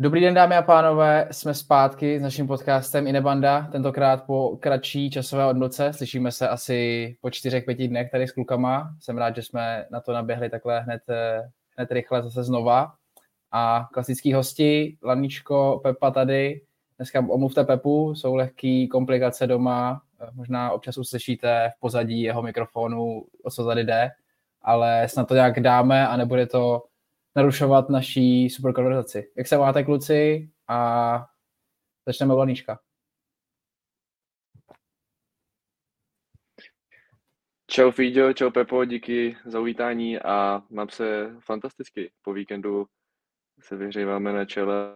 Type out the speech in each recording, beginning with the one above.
Dobrý den, dámy a pánové, jsme zpátky s naším podcastem Inebanda, tentokrát po kratší časové odmlce. Slyšíme se asi po čtyřech, pěti dnech tady s klukama. Jsem rád, že jsme na to naběhli takhle hned, hned rychle zase znova. A klasický hosti, Laničko, Pepa tady. Dneska omluvte Pepu, jsou lehký komplikace doma, možná občas uslyšíte v pozadí jeho mikrofonu, o co tady jde, ale snad to nějak dáme a nebude to narušovat naší super konverzaci. Jak se máte, kluci? A začneme u Laníčka. Čau Fíďo, čau Pepo, díky za uvítání a mám se fantasticky. Po víkendu se vyhříváme na čele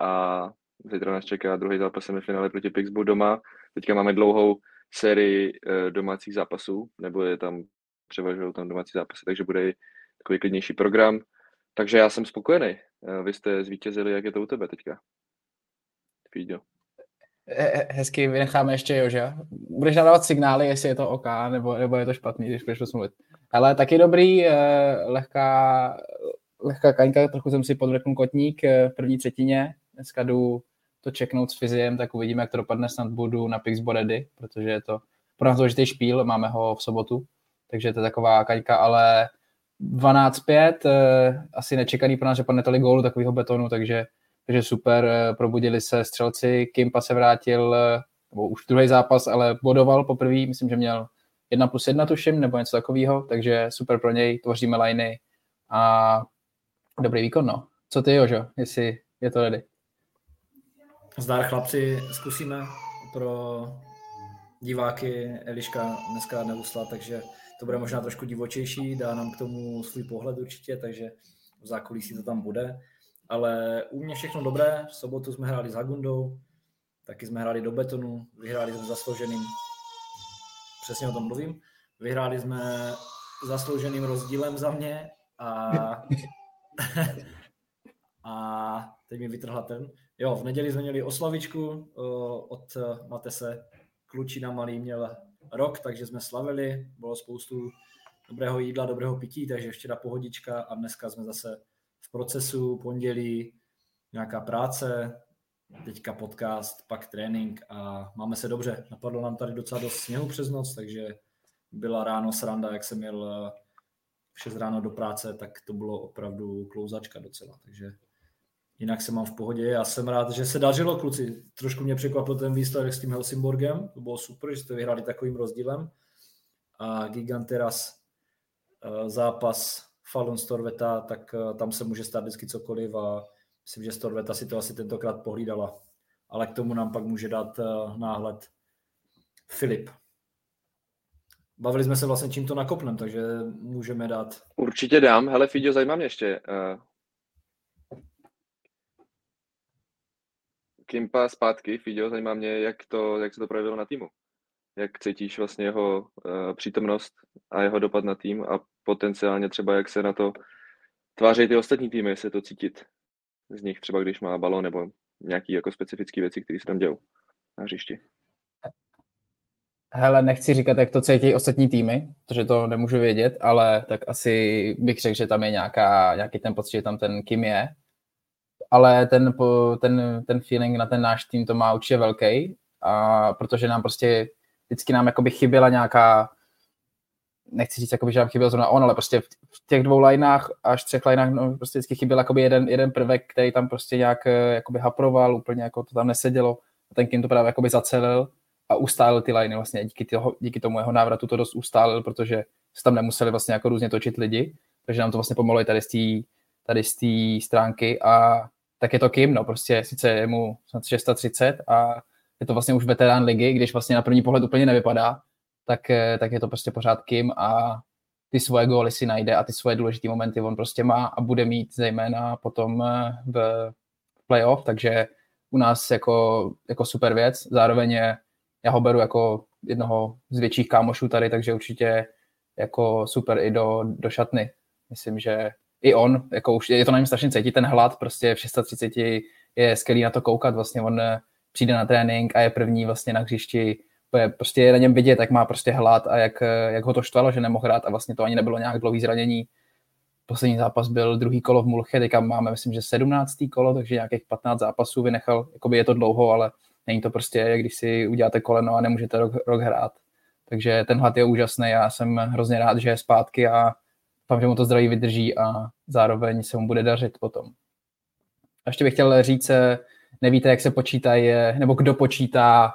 a zítra nás čeká druhý zápas semifinále proti Pixbu doma. Teďka máme dlouhou sérii eh, domácích zápasů, nebo je tam převažují tam domácí zápasy, takže bude takový klidnější program. Takže já jsem spokojený. Eh, vy jste zvítězili, jak je to u tebe teďka? Fíďo. Hezky vynecháme ještě Jože. Budeš nadávat signály, jestli je to OK, nebo, nebo je to špatný, když budeš mluvit. Ale taky dobrý, eh, lehká, lehká kaňka, trochu jsem si podvrknul kotník eh, v první třetině. Dneska jdu to čeknout s fyziem, tak uvidíme, jak to dopadne. Snad budu na Pixbo ready, protože je to pro nás důležitý špíl, máme ho v sobotu, takže to je taková kaňka, ale 12-5, eh, asi nečekaný pro nás, že padne tolik gólu takového betonu, takže, takže super, eh, probudili se střelci, Kimpa se vrátil, eh, nebo už druhý zápas, ale bodoval poprvé, myslím, že měl 1 plus 1 tuším, nebo něco takového, takže super pro něj, tvoříme liney a dobrý výkon, no. Co ty, Jožo, jestli je to ready? Zdár chlapci, zkusíme pro diváky Eliška dneska neusla, takže to bude možná trošku divočejší, dá nám k tomu svůj pohled určitě, takže v zákulisí to tam bude. Ale u mě všechno dobré, v sobotu jsme hráli s Hagundou, taky jsme hráli do betonu, vyhráli jsme zaslouženým, přesně o tom mluvím, vyhráli jsme zaslouženým rozdílem za mě a, a teď mi vytrhla ten. Jo, v neděli jsme měli oslavičku od Matese, klučina malý měl rok, takže jsme slavili, bylo spoustu dobrého jídla, dobrého pití, takže včera pohodička a dneska jsme zase v procesu, pondělí nějaká práce, teďka podcast, pak trénink a máme se dobře. Napadlo nám tady docela dost sněhu přes noc, takže byla ráno sranda, jak jsem měl v 6 ráno do práce, tak to bylo opravdu klouzačka docela, takže Jinak se mám v pohodě. Já jsem rád, že se dařilo, kluci. Trošku mě překvapil ten výsledek s tím Helsingborgem. To bylo super, že jste vyhráli takovým rozdílem. A Giganteras eh, zápas Falun Storveta, tak eh, tam se může stát vždycky cokoliv a myslím, že Storveta si to asi tentokrát pohlídala. Ale k tomu nám pak může dát eh, náhled Filip. Bavili jsme se vlastně čím to nakopnem, takže můžeme dát. Určitě dám. Hele, Fidio, zajímá mě ještě. Kimpa zpátky, Fidio, zajímá mě, jak, to, jak se to projevilo na týmu. Jak cítíš vlastně jeho uh, přítomnost a jeho dopad na tým a potenciálně třeba jak se na to tváří ty ostatní týmy, jestli to cítit z nich, třeba když má balon nebo nějaký jako specifické věci, které se tam dějou na hřišti. Hele, nechci říkat, jak to cítí ostatní týmy, protože to nemůžu vědět, ale tak asi bych řekl, že tam je nějaká, nějaký ten pocit, že tam ten Kim je, ale ten, ten, ten feeling na ten náš tým to má určitě velký, a protože nám prostě vždycky nám jakoby chyběla nějaká, nechci říct, jakoby, že nám chyběl zrovna on, ale prostě v těch dvou lineách až třech lineách no, prostě vždycky chyběl jakoby jeden, jeden prvek, který tam prostě nějak eh, jakoby haproval, úplně jako to tam nesedělo. A ten Kim to právě jakoby zacelil a ustálil ty liney vlastně. Díky, toho, díky tomu jeho návratu to dost ustálil, protože se tam nemuseli vlastně jako různě točit lidi, takže nám to vlastně pomohlo i tady z té tady z té stránky a tak je to Kim, no prostě sice je mu 630 a je to vlastně už veterán ligy, když vlastně na první pohled úplně nevypadá, tak, eh, tak je to prostě pořád Kim a ty svoje góly si najde a ty svoje důležité momenty on prostě má a bude mít zejména potom eh, v playoff, takže u nás jako, jako super věc. Zároveň je, já ho beru jako jednoho z větších kámošů tady, takže určitě jako super i do, do šatny. Myslím, že i on, jako už je to na něm strašně cítit, ten hlad prostě v 630 je skvělý na to koukat, vlastně on eh, přijde na trénink a je první vlastně na hřišti, prostě je na něm vidět, jak má prostě hlad a jak, eh, jak ho to štvalo, že nemohl hrát a vlastně to ani nebylo nějak dlouhý zranění. poslední zápas byl druhý kolo v Mulche, teďka máme, myslím, že 17. kolo, takže nějakých 15 zápasů vynechal, jakoby je to dlouho, ale není to prostě, když si uděláte koleno a nemůžete rok, rok hrát. Takže ten hlad je úžasný, já jsem hrozně rád, že je zpátky a doufám, že mu to zdraví vydrží a zároveň se mu bude dařit potom. A ještě bych chtěl říct, eh, nevíte, jak se počítají, eh, nebo kdo počítá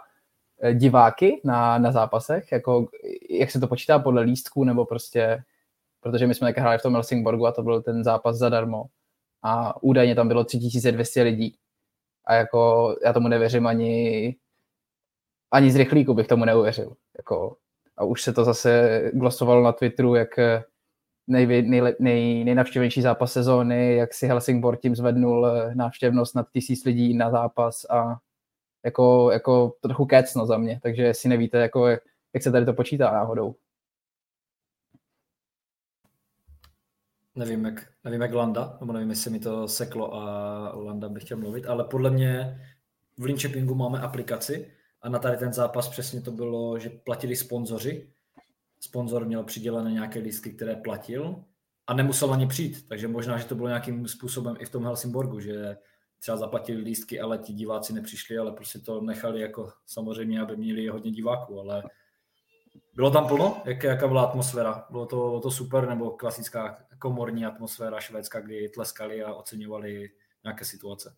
eh, diváky na, na zápasech, jako jak se to počítá podle lístků, nebo prostě, protože my jsme také hráli v tom Helsingborgu a to byl ten zápas zadarmo a údajně tam bylo 3200 lidí a jako já tomu nevěřím ani ani z rychlíku bych tomu neuvěřil. Jako, a už se to zase glosovalo na Twitteru, jak nej, nej, nej, nejnavštěvenější zápas sezóny, jak si Helsingborg tím zvednul eh, návštěvnost nad tisíc lidí na zápas a jako, jako trochu kecno za mě, takže jestli nevíte, jako, jak, jak se tady to počítá náhodou. Nevím jak, nevím, jak Landa, nebo nevím, jestli mi to seklo a Landa bych chtěl mluvit, ale podle mě v Linköpingu máme aplikaci a na tady ten zápas přesně to bylo, že platili sponzoři, sponzor měl přidělené nějaké lístky, které platil a nemusel ani přijít. Takže možná, že to bylo nějakým způsobem i v tom Helsingborgu, že třeba zaplatili lístky, ale ti diváci nepřišli, ale prostě to nechali jako samozřejmě, aby měli hodně diváků, ale bylo tam plno? Jak, jaká byla atmosféra? Bylo to, bylo to super nebo klasická komorní atmosféra švédská, kdy tleskali a oceňovali nějaké situace?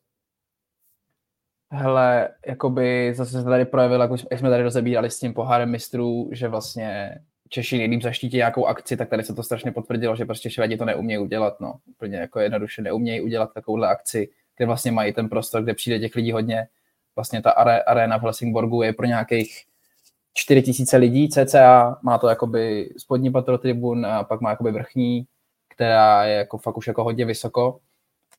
Hele, jakoby zase se tady projevil, jak jsme tady rozebírali s tím pohárem mistrů, že vlastně Češi nejlíp zaštítí nějakou akci, tak tady se to strašně potvrdilo, že prostě Švédi to neumějí udělat, no. Úplně jako jednoduše neumějí udělat takovouhle akci, kde vlastně mají ten prostor, kde přijde těch lidí hodně. Vlastně ta arena v Helsingborgu je pro nějakých 4 tisíce lidí cca, má to jakoby spodní patro tribun a pak má jakoby vrchní, která je jako fakt už jako hodně vysoko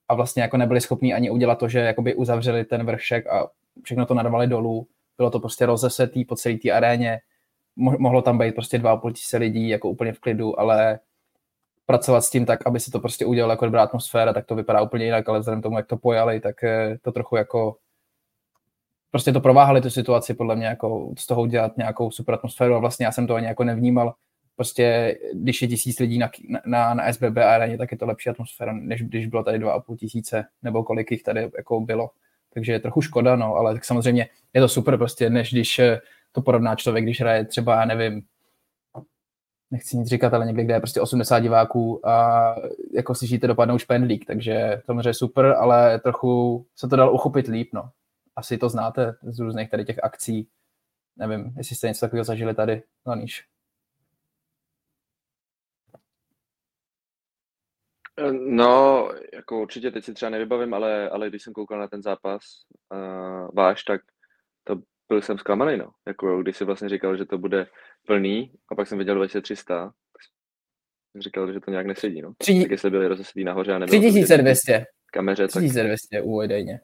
a vlastně jako nebyli schopni ani udělat to, že jakoby uzavřeli ten vršek a všechno to narvali dolů. Bylo to prostě rozesetý po celé té aréně, mohlo tam být prostě dva a půl tisíce lidí jako úplně v klidu, ale pracovat s tím tak, aby se to prostě udělalo jako dobrá atmosféra, tak to vypadá úplně jinak, ale vzhledem tomu, jak to pojali, tak eh, to trochu jako prostě to prováhali tu situaci podle mě jako z toho udělat nějakou super atmosféru a vlastně já jsem to ani jako nevnímal. Prostě když je tisíc lidí na, na, na SBB areně, tak je to lepší atmosféra, než když bylo tady dva a půl tisíce, nebo kolik jich tady jako bylo. Takže je trochu škoda, no, ale tak samozřejmě je to super prostě, než když eh, to porovná člověk, když hraje třeba, já nevím, nechci nic říkat, ale někde, kde je prostě 80 diváků a jako si žijete dopadnou špendlík, takže samozřejmě super, ale trochu se to dal uchopit líp, no. Asi to znáte z různých tady těch akcí. Nevím, jestli jste něco takového zažili tady, Laníš. No, jako určitě teď si třeba nevybavím, ale, ale když jsem koukal na ten zápas uh, váš, tak byl jsem zklamaný, no. Jako, když si vlastně říkal, že to bude plný, a pak jsem viděl 2300, jsem říkal, že to nějak nesedí, no. Tři... Tak jestli byli rozesedí nahoře a nebylo 3200. Kameře, 3200 tak... údajně.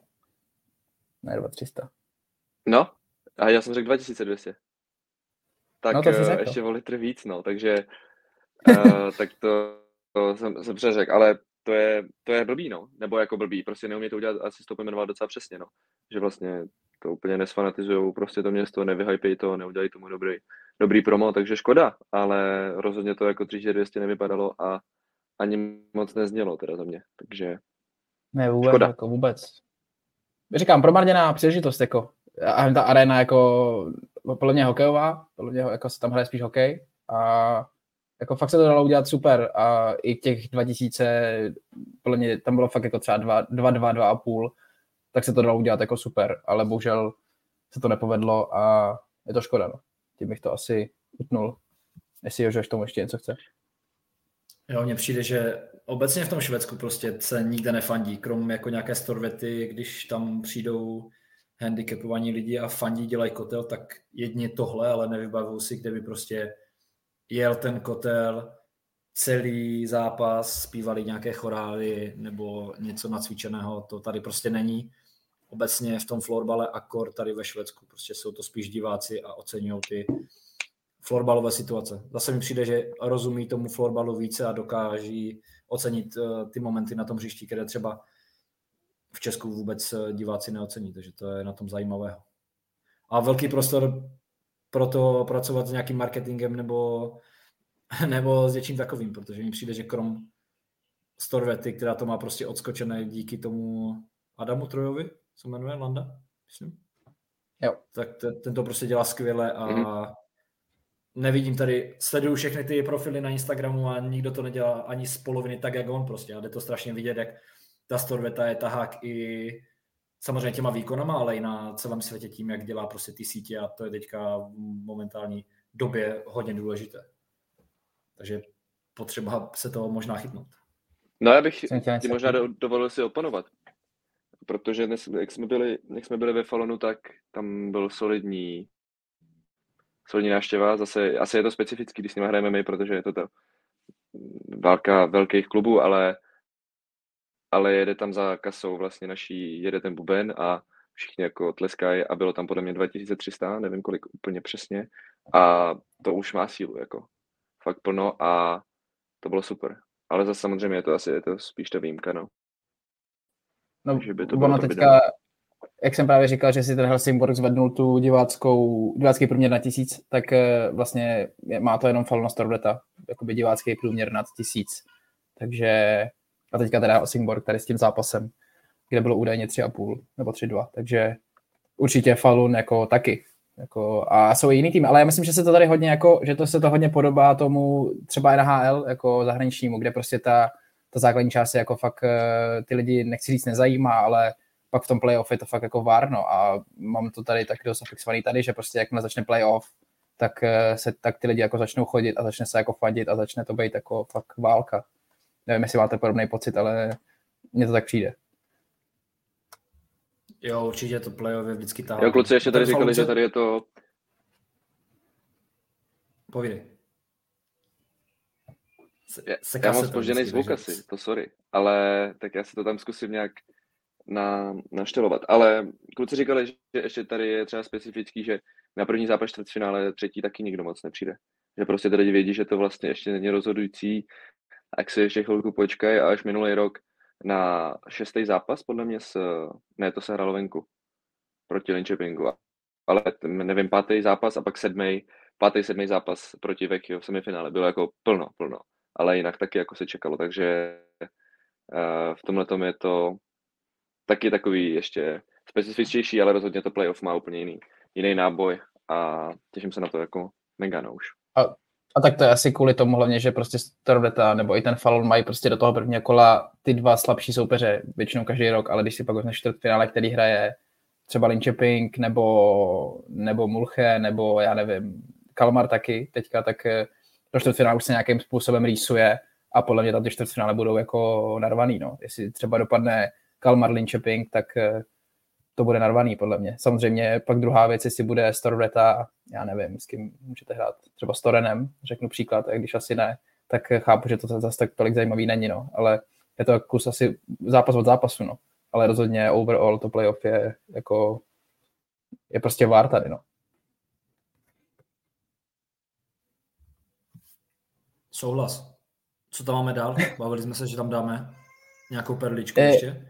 Ne 2300. No, a já jsem řekl 2200. Tak no, to uh, ještě o litr víc, no, takže uh, tak to, to jsem, jsem přeřekl, ale to je, to je blbý, no, nebo jako blbý, prostě neumí to udělat, asi to pojmenovat docela přesně, no, že vlastně to úplně nesfanatizujou, prostě to město, nevyhypej to, neudělají tomu dobrý, dobrý promo, takže škoda, ale rozhodně to jako 3200 nevypadalo a ani moc neznělo teda za mě, takže ne, vůbec, škoda. Jako vůbec. Říkám, promarněná příležitost, jako a ta arena jako podle mě hokejová, podle mě jako se tam hraje spíš hokej a jako fakt se to dalo udělat super a i těch 2000, podle mě tam bylo fakt jako třeba 2, 2, 2, 2 a půl, tak se to dalo udělat jako super, ale bohužel se to nepovedlo a je to škoda. No. Tím bych to asi utnul. Jestli Jožoš tomu ještě něco chce. Jo, mně přijde, že obecně v tom Švédsku prostě se nikde nefandí, krom jako nějaké storvety, když tam přijdou handicapovaní lidi a fandí, dělají kotel, tak jedně tohle, ale nevybavuju si, kde by prostě jel ten kotel, celý zápas, zpívali nějaké chorály nebo něco nacvičeného, to tady prostě není obecně v tom florbale akor tady ve Švédsku. Prostě jsou to spíš diváci a oceňují ty florbalové situace. Zase mi přijde, že rozumí tomu florbalu více a dokáží ocenit eh, ty momenty na tom hřišti, které třeba v Česku vůbec eh, diváci neocení, takže to je na tom zajímavého. A velký prostor pro to pracovat s nějakým marketingem nebo, nebo s něčím takovým, protože mi přijde, že krom Storvety, která to má prostě odskočené díky tomu Adamu Trojovi, se jmenuje Landa, myslím. Jo. Tak ten, ten to prostě dělá skvěle a mm-hmm. nevidím tady, sleduju všechny ty profily na Instagramu a nikdo to nedělá ani z poloviny tak, jak on prostě. A jde to strašně vidět, jak ta Storveta je tahák i samozřejmě těma výkonama, ale i na celém světě tím, jak dělá prostě ty sítě a to je teďka v momentální době hodně důležité. Takže potřeba se toho možná chytnout. No já bych ti možná dovolil si oponovat, protože dnes, jak, jsme byli, jak jsme byli ve Falonu, tak tam byl solidní solidní návštěva, zase asi je to specifický, když s nimi hrajeme my, protože je to ta válka velkých klubů, ale ale jede tam za kasou vlastně naší, jede ten buben a všichni jako tleskají a bylo tam podle mě 2300, nevím kolik úplně přesně a to už má sílu jako fakt plno a to bylo super. Ale zase samozřejmě je to asi je to spíš ta výjimka, no. No, že by to ono teďka, jak jsem právě říkal, že si ten Helsingborg zvednul tu diváckou, divácký průměr na tisíc, tak eh, vlastně má to jenom Faluna Storbleta, jakoby divácký průměr nad tisíc. Takže a teďka teda Helsingborg tady s tím zápasem, kde bylo údajně 3,5 nebo 3,2. Takže určitě Falun jako taky. Jako, a jsou i jiný tým, ale já myslím, že se to tady hodně jako, že to se to hodně podobá tomu třeba NHL jako zahraničnímu, kde prostě ta, ta základní část je jako fakt eh, ty lidi, nechci říct, nezajímá, ale pak v tom playoff je to fakt jako várno a mám to tady tak dost fixovaný tady, že prostě jakmile začne playoff, tak, eh, se, tak ty lidi jako začnou chodit a začne se jako fadit a začne to být jako fakt válka. Nevím, jestli máte podobný pocit, ale mně to tak přijde. Jo, určitě to playoff je vždycky ta. Jo, kluci ještě tady říkali, že tady je to... Povídej. Se, já, mám spožděný zvuk asi, to sorry, ale tak já si to tam zkusím nějak na, naštelovat. Ale kluci říkali, že ještě tady je třeba specifický, že na první zápas čtvrtfinále třetí taky nikdo moc nepřijde. Že prostě lidi vědí, že to vlastně ještě není rozhodující, tak si ještě chvilku počkej a až minulý rok na šestý zápas, podle mě, s, ne, to se hralo venku, proti Linköpingu, ale nevím, pátý zápas a pak sedmý, pátý, sedmý zápas proti Vecchio v semifinále, bylo jako plno, plno, ale jinak taky jako se čekalo, takže uh, v tomhle tom je to taky takový ještě specifičtější, ale rozhodně to playoff má úplně jiný, jiný náboj a těším se na to jako mega no už. A a tak to je asi kvůli tomu hlavně, že prostě Storveta nebo i ten Falon mají prostě do toho prvního kola ty dva slabší soupeře většinou každý rok, ale když si pak vezmeš čtvrtfinále, který hraje třeba Linköping nebo, nebo Mulche nebo já nevím, Kalmar taky teďka, tak eh, to čtvrtfinále už se nějakým způsobem rýsuje a podle mě tam ty čtvrtfinále budou jako narvaný. No. Jestli třeba dopadne Kalmar Linköping, tak eh, to bude narvaný, podle mě. Samozřejmě pak druhá věc, jestli bude Storvreta, já nevím, s kým můžete hrát, třeba s Torenem, řeknu příklad, a když asi ne, tak chápu, že to zase tak tolik zajímavý není, no. ale je to kus asi zápas od zápasu, no. ale rozhodně overall to playoff je jako je prostě vár tady, no. Souhlas. Co tam máme dál? Bavili jsme se, že tam dáme nějakou perličku e, ještě.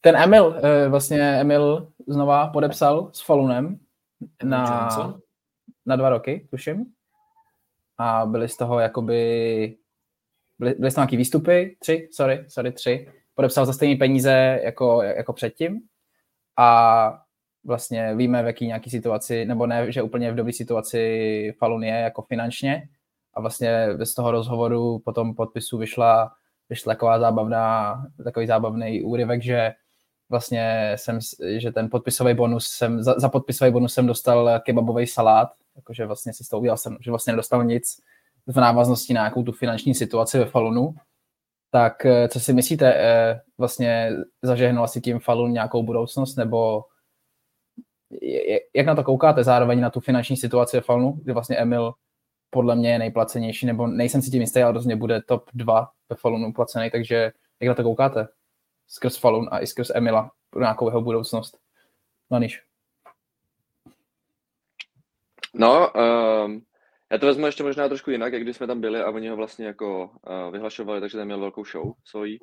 Ten Emil, eh, vlastně Emil znova podepsal s Falunem na, na dva roky, tuším. A byly z toho jakoby, byly, byly z toho nějaký výstupy, tři, sorry, sorry, tři. Podepsal za stejné peníze jako, jako předtím. A vlastně víme, v jaký nějaký situaci, nebo ne, že úplně v dobré situaci Falun je jako finančně. A vlastně z toho rozhovoru po tom podpisu vyšla, vyšla taková zábavná, takový zábavný úryvek, že vlastně jsem, že ten podpisový bonus jsem, za, za podpisový bonus jsem dostal kebabový salát, jakože vlastně si z toho udělal jsem, že vlastně nedostal nic v návaznosti na nějakou tu finanční situaci ve Falunu. Tak eh, co si myslíte, eh, vlastně zažehnul asi tím Falun nějakou budoucnost, nebo jak na to koukáte zároveň na tu finanční situaci ve Falunu, kdy vlastně Emil podle mě je nejplacenější, nebo nejsem si tím jistý, ale rozhodně bude top 2 ve Falunu placený, takže jak na to koukáte? skrz Falun a i skrz Emila pro nějakou jeho budoucnost. Maniš. No, um, já to vezmu ještě možná trošku jinak, jak když jsme tam byli a oni ho vlastně jako uh, vyhlašovali, takže tam měl velkou show svojí.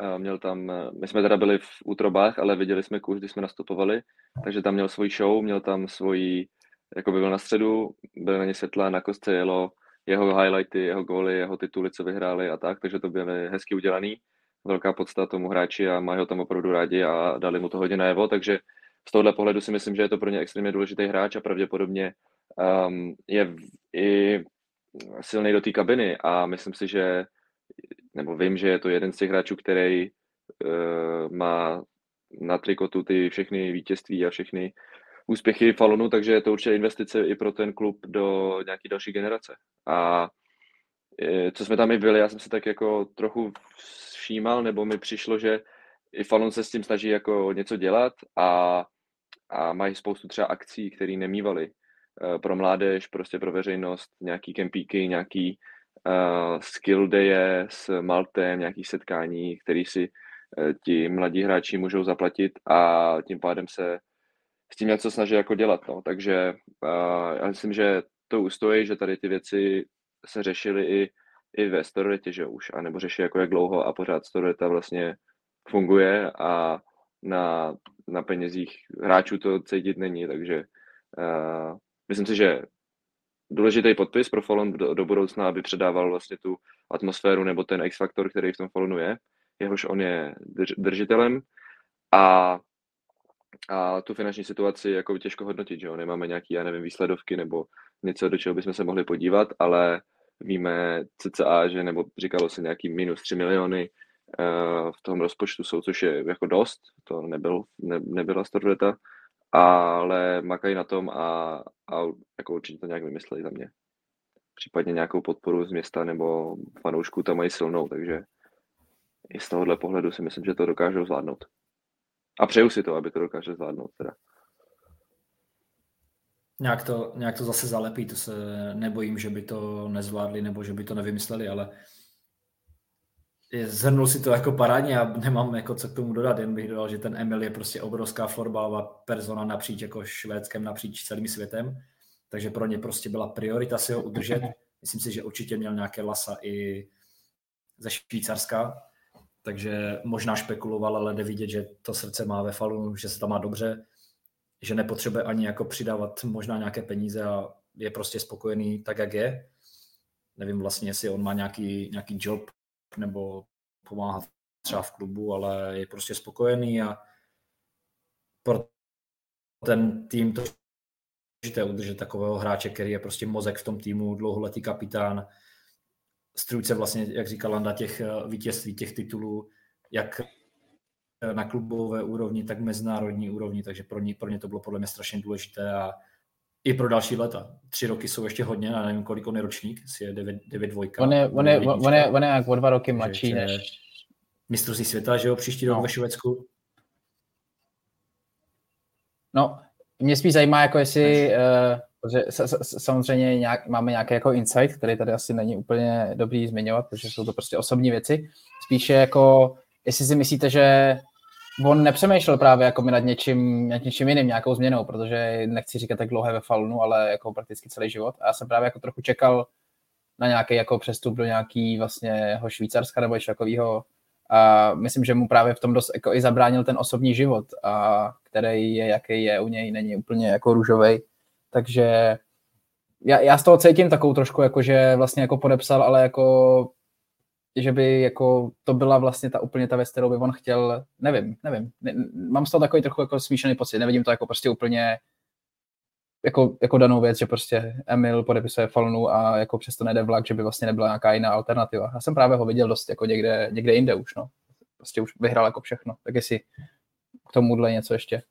Uh, měl tam, uh, my jsme teda byli v útrobách, ale viděli jsme kus, když jsme nastupovali, takže tam měl svoji show, měl tam svoji, jako by byl na středu, byly na ně světla, na kostce jelo jeho highlighty, jeho góly, jeho tituly, co vyhráli a tak, takže to byly hezky udělaný. Velká podsta tomu hráči a mají ho tam opravdu rádi a dali mu to hodně najevo, takže z tohohle pohledu si myslím, že je to pro ně extrémně důležitý hráč a pravděpodobně um, je i silný do té kabiny a myslím si, že nebo vím, že je to jeden z těch hráčů, který uh, má na trikotu ty všechny vítězství a všechny úspěchy Falunu, takže je to určitě investice i pro ten klub do nějaké další generace. A e, co jsme tam i byli, já jsem se tak jako trochu všímal, nebo mi přišlo, že i Falun se s tím snaží jako něco dělat a, a mají spoustu třeba akcí, které nemývali e, pro mládež, prostě pro veřejnost, nějaký kempíky, nějaký uh, skill daye s Maltem, nějaký setkání, který si uh, ti mladí hráči můžou zaplatit a tím pádem se s tím něco snaží jako dělat. No. Takže uh, já myslím, že to ustojí, že tady ty věci se řešily i, i ve Storetě, že už, anebo řeší jako jak dlouho a pořád Storeta vlastně funguje a na, na penězích hráčů to cítit není, takže uh, myslím si, že důležitý podpis pro Fallon do, do budoucna, aby předával vlastně tu atmosféru nebo ten X-faktor, který v tom Fallonu je, jehož on je drž, držitelem a a tu finanční situaci jako těžko hodnotit, že jo? Nemáme nějaký, já nevím, výsledovky nebo něco, do čeho bychom se mohli podívat, ale víme cca, že nebo říkalo se nějaký minus 3 miliony uh, v tom rozpočtu jsou, což je jako dost, to nebyl, ne, nebyla Storveta, ale makají na tom a, a jako určitě to nějak vymysleli za mě. Případně nějakou podporu z města nebo fanoušků tam mají silnou, takže i z tohohle pohledu si myslím, že to dokážou zvládnout. A přeju si to, aby to dokáže zvládnout teda. Nějak to, nějak to zase zalepí, to se nebojím, že by to nezvládli nebo že by to nevymysleli, ale zhrnul si to jako parádně a nemám jako co k tomu dodat, jen bych dodal, že ten Emil je prostě obrovská florbálová persona napříč jako švédském, napříč celým světem, takže pro ně prostě byla priorita si ho udržet. Myslím si, že určitě měl nějaké lasa i ze Švýcarska, takže možná špekuloval, ale jde vidět, že to srdce má ve falu, že se tam má dobře, že nepotřebuje ani jako přidávat možná nějaké peníze a je prostě spokojený tak, jak je. Nevím vlastně, jestli on má nějaký, nějaký job nebo pomáhá třeba v klubu, ale je prostě spokojený a pro ten tým to je udržet takového hráče, který je prostě mozek v tom týmu, dlouholetý kapitán, strůjce vlastně, jak říkal Landa, těch eh, vítězství, těch titulů, jak eh, na klubové úrovni, tak mezinárodní úrovni, takže pro ně, pro ně to bylo podle mě strašně důležité a i pro další leta. Tři roky jsou ještě hodně, a nevím, kolik on je ročník, jestli je 9, 9 dvojka. On je, on je, on je, on je jak o dva roky mladší než... Mistrovství světa, že jo, příští rok no. ve Švédsku. No, mě spíš zajímá, jako jestli, uh, Protože samozřejmě nějak, máme nějaký jako insight, který tady asi není úplně dobrý zmiňovat, protože jsou to prostě osobní věci. Spíše jako, jestli si myslíte, že on nepřemýšlel právě jako my nad něčím, nad něčím jiným, nějakou změnou, protože nechci říkat tak dlouhé ve Falunu, ale jako prakticky celý život. A já jsem právě jako trochu čekal na nějaký jako přestup do nějaký vlastně Švýcarska nebo něco takového. A myslím, že mu právě v tom dost jako i zabránil ten osobní život, a který je, jaký je u něj, není úplně jako růžovej takže já, já z toho cítím takovou trošku, jako že vlastně jako podepsal, ale jako že by jako to byla vlastně ta úplně ta věc, kterou by on chtěl, nevím, nevím. Ne, mám z toho takový trochu jako smíšený pocit, nevidím to jako prostě úplně jako, jako danou věc, že prostě Emil podepisuje Falnu a jako přesto nejde vlak, že by vlastně nebyla nějaká jiná alternativa. Já jsem právě ho viděl dost jako někde, někde jinde už, no. Prostě už vyhrál jako všechno. Tak jestli k tomuhle něco ještě.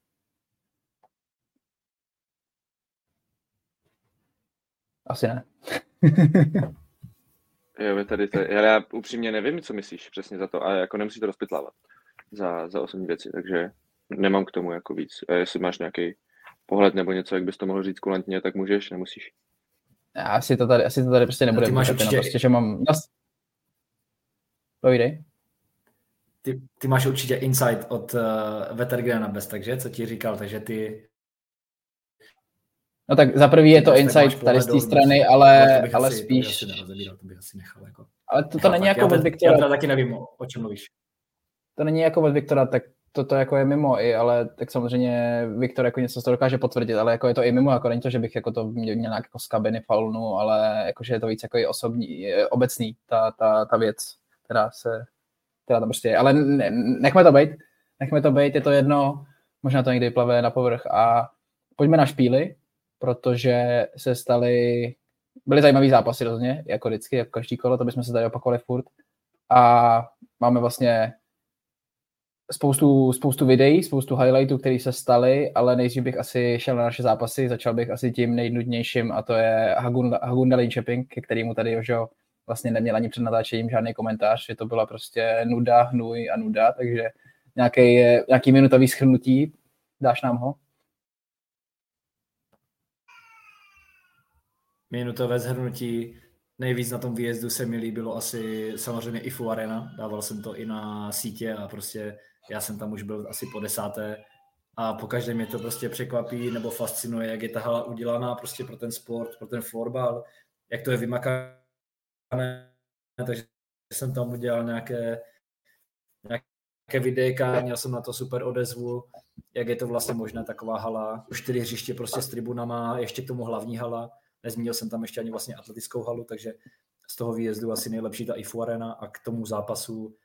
Asi ne. jo, my tady, tady, já upřímně nevím, co myslíš přesně za to, a jako nemusí to rozpitlávat za, za osobní věci, takže nemám k tomu jako víc. A jestli máš nějaký pohled nebo něco, jak bys to mohl říct kulantně, tak můžeš, nemusíš. Já asi to tady, asi to tady prostě nebude. Ty máš určitě... prostě, že mám... Povídej. Ty, ty máš určitě insight od uh, Vetergrana bez, takže co ti říkal, takže ty No tak za prvý je to insight tady z té strany, ale, ale asi, spíš... To bych asi to bych asi nechal. Jako. Ale to, to není jako od Viktora. Já taky nevím, o, o čem mluvíš. To není jako od Viktora, tak to, to jako je mimo i, ale tak samozřejmě Viktor jako něco to dokáže potvrdit, ale jako je to i mimo, jako není to, že bych jako to měl, měl nějak jako z kabiny faulnu, ale jakože je to víc jako i osobní, obecný, ta, ta, ta věc, která se která tam prostě je. Ale ne, nechme to být, nechme to být, je to jedno, možná to někdy plave na povrch a pojďme na špíly, protože se staly, byly zajímavý zápasy rozhodně, jako vždycky, jako každý kolo, to bychom se tady opakovali furt. A máme vlastně spoustu, spoustu videí, spoustu highlightů, které se staly, ale nejdřív bych asi šel na naše zápasy, začal bych asi tím nejdnudnějším a to je Hagunda, Hagunda Linköping, ke kterému tady Jožo vlastně neměl ani před natáčením žádný komentář, že to byla prostě nuda, hnůj a nuda, takže nějaký, nějaký minutový schrnutí, dáš nám ho? Minutové zhrnutí. Nejvíc na tom výjezdu se mi líbilo asi samozřejmě i Fu Arena. Dával jsem to i na sítě a prostě já jsem tam už byl asi po desáté a pokaždé mě to prostě překvapí nebo fascinuje, jak je ta hala udělaná prostě pro ten sport, pro ten florbal, jak to je vymakané, takže jsem tam udělal nějaké, nějaké videjka, měl jsem na to super odezvu, jak je to vlastně možné taková hala, čtyři hřiště prostě s tribunama, ještě k tomu hlavní hala, nezmínil jsem tam ještě ani vlastně atletickou halu, takže z toho výjezdu asi nejlepší ta IFU Arena a k tomu zápasu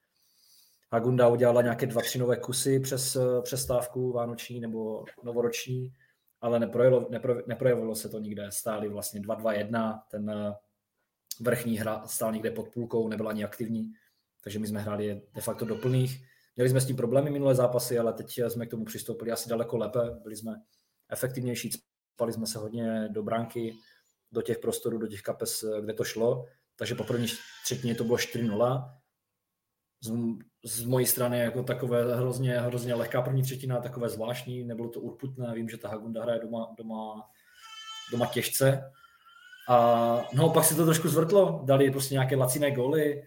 Hagunda udělala nějaké dva, tři nové kusy přes přestávku vánoční nebo novoroční, ale neprojevilo, nepro, neprojevilo se to nikde. Stáli vlastně 2-2-1, ten eh, vrchní hra stál někde pod půlkou, nebyla ani aktivní, takže my jsme hráli de facto do plných. Měli jsme s tím problémy minulé zápasy, ale teď jsme k tomu přistoupili asi daleko lépe, byli jsme efektivnější, spali jsme se hodně do branky, do těch prostorů, do těch kapes, eh, kde to šlo. Takže po první třetině to bylo 4-0. Z, z mojí strany jako takové hrozně, hrozně lehká první třetina, takové zvláštní, nebylo to urputné, vím, že ta Hagunda hraje doma, doma, doma těžce. A no, pak se to trošku zvrtlo, dali prostě nějaké laciné góly,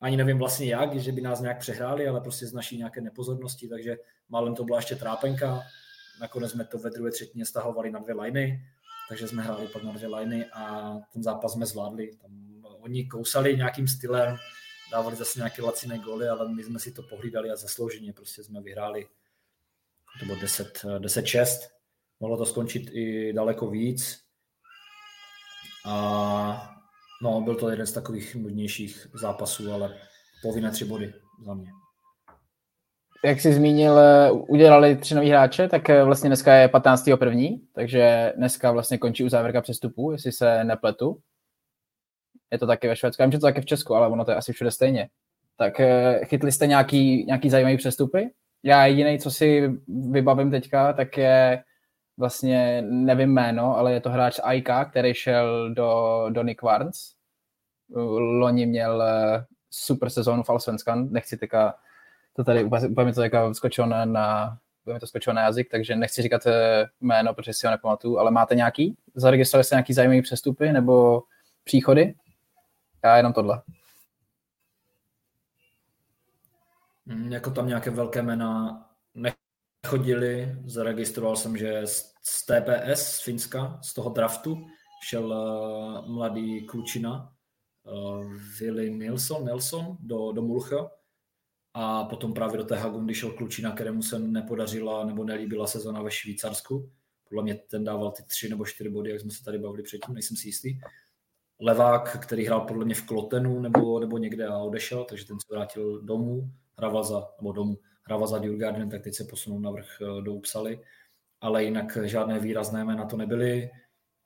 ani nevím vlastně jak, že by nás nějak přehráli, ale prostě z naší nějaké nepozornosti, takže málem to byla ještě trápenka. Nakonec jsme to ve druhé třetině stahovali na dvě liny takže jsme hráli pak na dvě liny a ten zápas jsme zvládli. Tam oni kousali nějakým stylem, dávali zase nějaké laciné góly, ale my jsme si to pohlídali a zaslouženě prostě jsme vyhráli. To bylo 10, 10-6. Mohlo to skončit i daleko víc. A no, byl to jeden z takových nudnějších zápasů, ale povinné tři body za mě jak jsi zmínil, eh, udělali tři nový hráče, tak eh, vlastně dneska je 15. první, takže dneska vlastně končí uzávěrka přestupů, jestli se nepletu. Je to taky ve Švédsku, já vím, že to taky v Česku, ale ono to je asi všude stejně. Tak eh, chytli jste nějaký, nějaký zajímavý přestupy? Já jediný, co si vybavím teďka, tak je vlastně, nevím jméno, ale je to hráč IK, který šel do, do Nick Warns. Loni měl super sezónu v Allsvenskan, nechci teďka to tady úplně, úplně mi to jako skočilo na, na mi to skočilo na jazyk, takže nechci říkat eh, jméno, protože si ho nepamatuju, ale máte nějaký? Zaregistrovali jste nějaký zajímavý přestupy nebo příchody? Já jenom tohle. Hmm, jako tam nějaké velké jména nechodili, zaregistroval jsem, že z TPS z Finska, z toho draftu, šel uh, mladý klučina, uh, Willy Nilsson, Nelson do, do Mulcha, a potom právě do té Hagundy šel Klučina, kterému se nepodařila nebo nelíbila sezona ve Švýcarsku. Podle mě ten dával ty tři nebo čtyři body, jak jsme se tady bavili předtím, nejsem si jistý. Levák, který hrál podle mě v Klotenu nebo, nebo někde a odešel, takže ten se vrátil domů, hrával za, nebo domů, hrával za Djurgården, tak teď se posunul na vrch eh, do Upsaly. Ale jinak žádné výrazné jména to nebyly,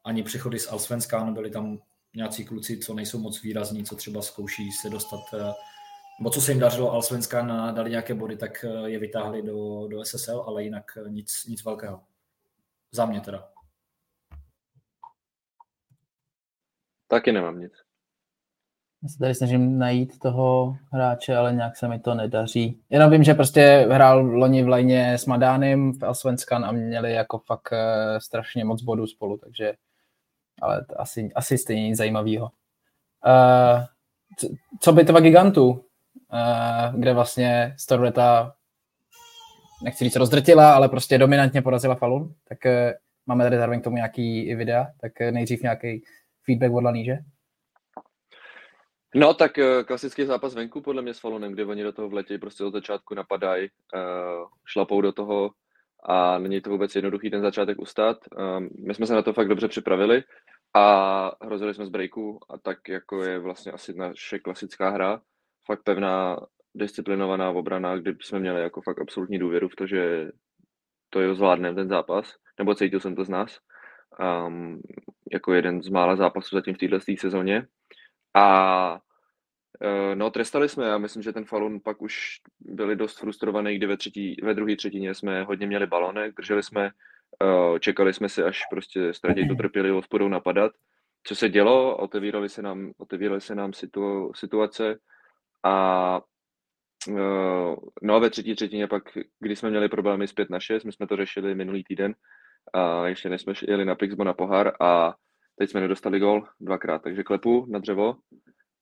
ani přechody z Alsvenskánu, byli tam nějací kluci, co nejsou moc výrazní, co třeba zkouší se dostat eh, nebo co se jim dařilo, Alsvenská dali nějaké body, tak eh, je vytáhli do, do SSL, ale jinak eh, nic, nic velkého. Za mě teda. Taky nemám nic. Já se tady snažím najít toho hráče, ale nějak se mi to nedaří. Jenom vím, že prostě hrál loni v lajně s Madánem v Alsvenskan a měli jako fakt uh, strašně moc bodů spolu, takže ale asi, asi stejně nic zajímavého. Uh, co bitva gigantů? Eh, kde vlastně Storvreta nechci říct rozdrtila, ale prostě dominantně porazila Falun, tak eh, máme tady zároveň k tomu nějaký videa, tak eh, nejdřív nějaký feedback od Laníže. No tak klasický zápas venku podle mě s Falunem, kde oni do toho vletějí, prostě od začátku napadají, šlapou do toho a není to vůbec jednoduchý ten začátek ustát. My jsme se na to fakt dobře připravili a hrozili jsme z breaku a tak jako je vlastně asi naše klasická hra fakt pevná disciplinovaná obrana, kdy jsme měli jako fakt absolutní důvěru v to, že to je zvládne ten zápas, nebo cítil jsem to z nás, um, jako jeden z mála zápasů zatím v této sezóně. A uh, no, trestali jsme, já myslím, že ten Falun pak už byli dost frustrovaný, kdy ve, třetí, ve druhé třetině jsme hodně měli balonek, drželi jsme, uh, čekali jsme si, až prostě ztratí tu trpělivost, budou napadat. Co se dělo, otevíraly se nám, otevíraly se nám situ, situace a uh, no a ve třetí třetině pak, když jsme měli problémy z 5 na 6, my jsme to řešili minulý týden, a ještě než jsme jeli na Pixbo na pohár a teď jsme nedostali gol dvakrát, takže klepu na dřevo,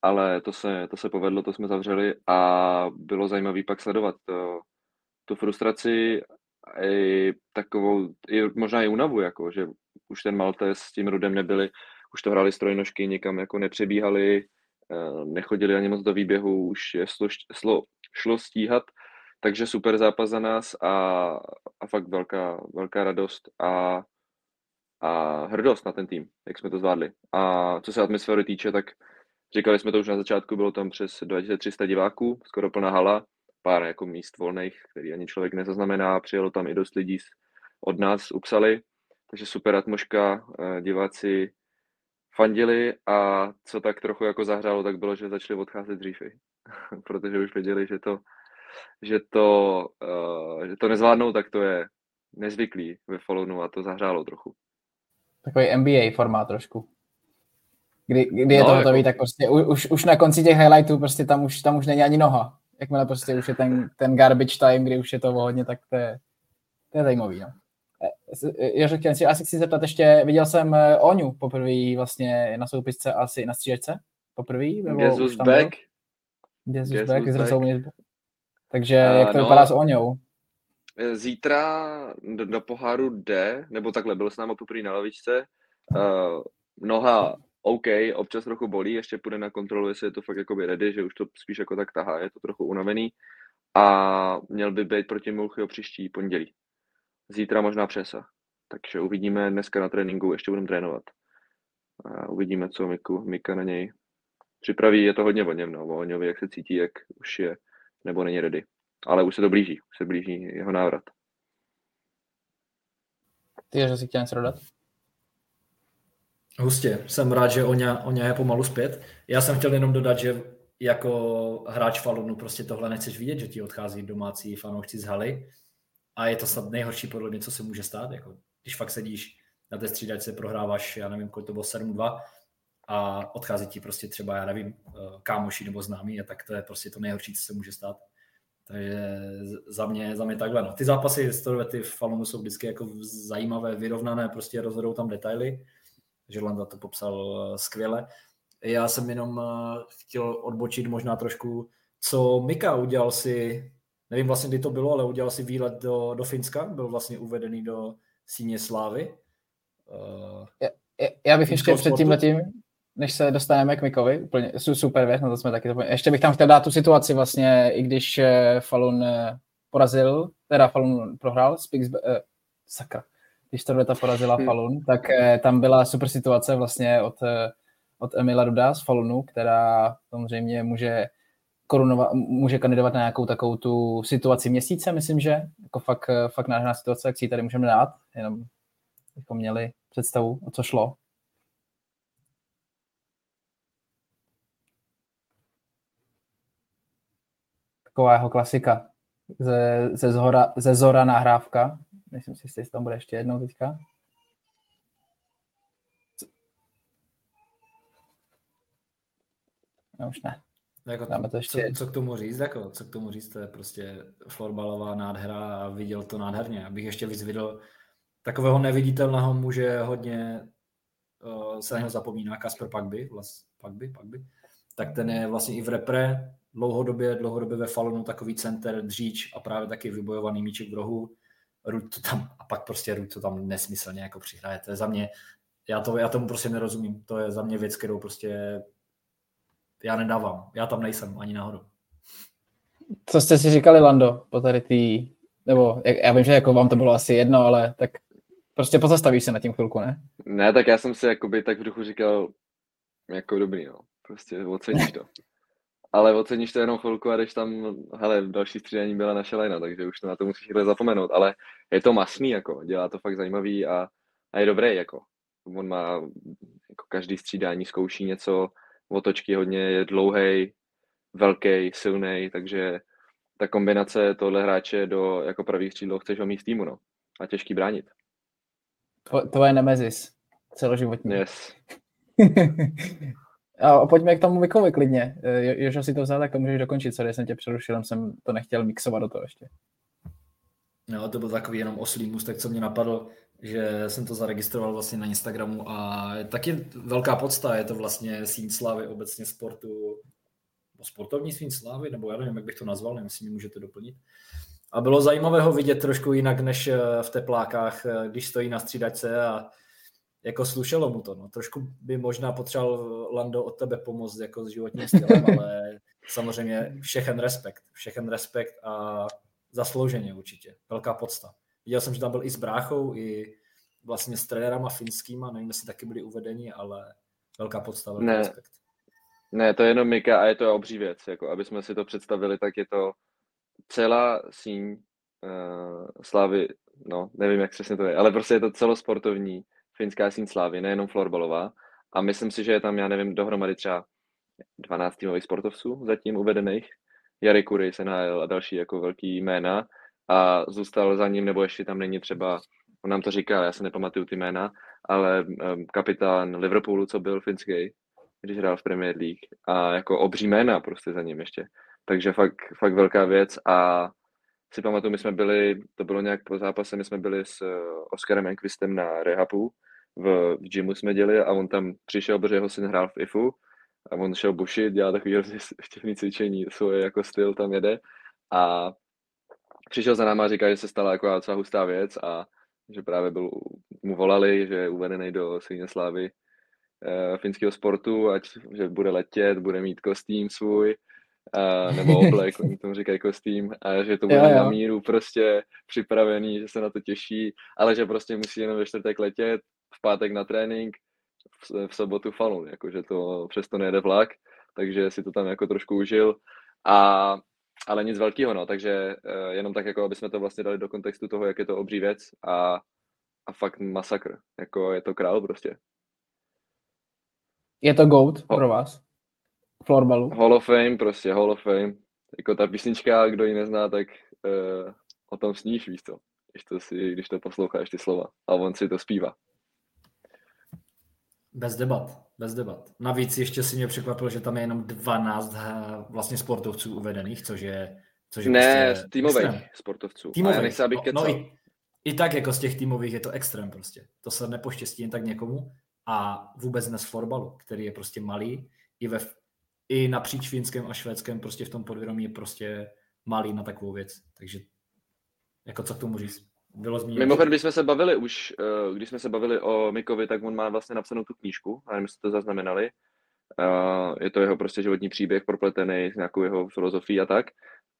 ale to se, to se povedlo, to jsme zavřeli a bylo zajímavé pak sledovat to, tu frustraci i takovou, i možná i únavu, jako, že už ten Maltes s tím Rudem nebyli, už to hráli strojnožky, nikam jako nepřebíhali, eh, nechodili ani moc do výběhu, už je šlo, šlo, šlo stíhat, takže super zápas za nás a, a fakt velká, velká radost a, a hrdost na ten tým, jak jsme to zvládli. A co se atmosféry týče, tak říkali jsme to už na začátku, bylo tam přes 2300 diváků, skoro plná hala, pár jako míst volných, který ani člověk nezaznamená, přijelo tam i dost lidí od nás, upsali, takže super atmoška, eh, diváci fandili a co tak trochu jako zahrálo, tak bylo, že začali odcházet dřív, protože už věděli, že to, že to, uh, že to nezvládnou, tak to je nezvyklý ve Fallounu a to zahrálo trochu. Takový NBA formát trošku. Kdy, kdy je no, to hotový, jako... tak prostě už, už na konci těch highlightů prostě tam už, tam už není ani noha. Jakmile prostě už je ten, ten garbage time, kdy už je to hodně, tak to je, to je zajímavý. No. Já řekl, si asi chci zeptat ještě, viděl jsem eh, Oňu poprvé vlastně na soupisce asi na střílečce, poprvé? Jesus back. Jesus back, back. Takže uh, jak to no, vypadá s Oňou? Zítra do, do poháru D, nebo takhle, byl s námi poprvé na lavičce, uh, noha OK, občas trochu bolí, ještě půjde na kontrolu, jestli je to fakt jakoby ready, že už to spíš jako tak tahá, je to trochu unavený a měl by být proti Mulchyho příští pondělí. Zítra možná přesa. Takže uvidíme dneska na tréninku, ještě budeme trénovat. A uvidíme, co Miku, Mika na něj připraví. Je to hodně o něm, no, o Oňovi, jak se cítí, jak už je nebo není ready. Ale už se to blíží, už se blíží jeho návrat. Ty, že si chtěl něco dodat? Hustě, jsem rád, že Oňa, Oňa je pomalu zpět. Já jsem chtěl jenom dodat, že jako hráč Falunu prostě tohle nechceš vidět, že ti odchází domácí fanoušci z haly a je to snad nejhorší podle mě, co se může stát. Jako, když fakt sedíš na té střídačce, prohráváš, já nevím, kolik to bylo 7-2 a odchází ti prostě třeba, já nevím, eh, kámoši nebo známí, a tak to je prostě to nejhorší, co se může stát. Takže za mě, za mě takhle. No. Ty zápasy ty v Falunu jsou vždycky jako zajímavé, vyrovnané, prostě rozhodou tam detaily. Landa to popsal eh, skvěle. Já jsem jenom eh, chtěl odbočit možná trošku, co Mika udělal si, nevím vlastně, kdy to bylo, ale udělal si výlet do, do Finska, byl vlastně uvedený do síně slávy. Já, já bych ještě před tím letím, než se dostaneme k Mikovi, úplně super věc, na to jsme taky to Ještě bych tam chtěl dát tu situaci vlastně, i když eh, Falun porazil, teda Falun prohrál, Spix, eh, sakra, když ta porazila hmm. Falun, tak eh, tam byla super situace vlastně od, eh, od Emila Ruda z Falunu, která samozřejmě může korunovat, může kandidovat na nějakou takovou tu situaci měsíce, myslím, že jako fakt, fakt nádherná situace, jak si ji tady můžeme dát, jenom bychom měli představu, o co šlo. Taková jeho klasika. Ze, ze, zhora, ze zora nahrávka. Myslím si, že tam bude ještě jednou teďka. No už ne. Jako Dáme to ještě... co, co, k tomu říct, jako, co k tomu říct, to je prostě florbalová nádhera a viděl to nádherně. Abych ještě vyzvidl takového neviditelného muže hodně uh, se na něho zapomíná, Kasper Pakby, vlast, Pakby, Pakby, tak ten je vlastně i v repre, dlouhodobě, dlouhodobě ve Falunu takový center, dříč a právě taky vybojovaný míček v rohu. Rud to tam, a pak prostě Rud to tam nesmyslně jako přihraje. To je za mě, já, to, já tomu prostě nerozumím. To je za mě věc, kterou prostě já nedávám. Já tam nejsem ani náhodou. Co jste si říkali, Lando, po tady tý, nebo já vím, že jako vám to bylo asi jedno, ale tak prostě pozastavíš se na tím chvilku, ne? Ne, tak já jsem si jakoby tak v duchu říkal, jako dobrý, no. Prostě oceníš to. ale oceníš to jenom chvilku a jdeš tam, hele, další střídání byla naše lajna, takže už to na to musíš chvíli zapomenout, ale je to masný, jako, dělá to fakt zajímavý a, a je dobrý, jako. On má, jako každý střídání zkouší něco, otočky hodně, je dlouhý, velký, silný, takže ta kombinace tohle hráče do jako pravých křídlo chceš ho mít v týmu, no. A těžký bránit. Tvoje nemezis celoživotní. Yes. A pojďme k tomu Mikovi klidně. Jožo si to vzal, tak to můžeš dokončit. Sorry, jsem tě přerušil, jsem to nechtěl mixovat do toho ještě. No, to byl takový jenom oslý můstek, co mě napadl, že jsem to zaregistroval vlastně na Instagramu a taky velká podsta, je to vlastně síň slávy obecně sportu, sportovní síň slávy, nebo já nevím, jak bych to nazval, nevím, jestli mi můžete doplnit. A bylo zajímavé ho vidět trošku jinak než eh, v teplákách, eh, když stojí na střídačce a jako slušelo mu to. No. Trošku by možná potřeboval Lando od tebe pomoct jako s životním stylem, ale samozřejmě všechen respekt. Všechen respekt a zaslouženě určitě. Velká podsta. Viděl jsem, že tam byl i s bráchou, i vlastně s trenérama finskýma, nevím, jestli taky byli uvedeni, ale velká podsta, velký ne. respekt. Ne, to je jenom Mika a je to obří věc. Jako, aby jsme si to představili, tak je to celá síň uh, Slávy, no, nevím, jak přesně to je, ale prostě je to celosportovní finská síň Slávy, nejenom florbalová. A myslím si, že je tam, já nevím, dohromady třeba 12 týmových sportovců zatím uvedených. Jary Kury se najel a další jako velký jména a zůstal za ním, nebo ještě tam není třeba, on nám to říkal, já se nepamatuju ty jména, ale um, kapitán Liverpoolu, co byl finský, když hrál v Premier League a jako obří jména prostě za ním ještě. Takže fakt, fakt velká věc a si pamatuju, my jsme byli, to bylo nějak po zápase, my jsme byli s uh, Oskarem Enquistem na rehabu, v, v gymu jsme děli a on tam přišel, protože jeho syn hrál v IFU a on šel bušit, dělal takový štěvný cvičení, svoje jako styl tam jede a přišel za náma a říkal, že se stala jako docela hustá věc a že právě byl, mu volali, že je uvedený do Svíně slávy uh, finského sportu, ať že bude letět, bude mít kostým svůj, uh, nebo oblek, oni tomu říkají kostým, a že to bude jo, jo. na míru prostě připravený, že se na to těší, ale že prostě musí jenom ve čtvrtek letět, v pátek na trénink, v, v sobotu falun, jakože to přesto nejede vlak, takže si to tam jako trošku užil. A, ale nic velkého, no, takže uh, jenom tak, jako aby jsme to vlastně dali do kontextu toho, jak je to obří věc a, a fakt masakr, jako je to král prostě. Je to GOAT pro vás? Florbalu? Hall of Fame, prostě Hall of Fame. Jako ta písnička, kdo ji nezná, tak uh, o tom sníš, víš to. Když to, si, když to posloucháš ty slova. A on si to zpívá. Bez debat, bez debat. Navíc ještě si mě překvapilo, že tam je jenom 12 eh, vlastně sportovců uvedených, což je což je Ne, prostě týmových extrém. sportovců. Týmových. nechci, abych no, no i, i, tak jako z těch týmových je to extrém prostě. To se nepoštěstí jen tak někomu a vůbec dnes florbalu, který je prostě malý, i, ve, i napříč finském a švédském prostě v tom podvědomí je prostě malý na takovou věc. Takže jako co k tomu říct? Bylo zmíněno. Mimochodem, když jsme se bavili už, eh, když jsme se bavili o Mikovi, tak on má vlastně napsanou tu knížku, a nevím, jestli to zaznamenali. Eh, je to jeho prostě životní příběh propletený s nějakou jeho filozofií a tak.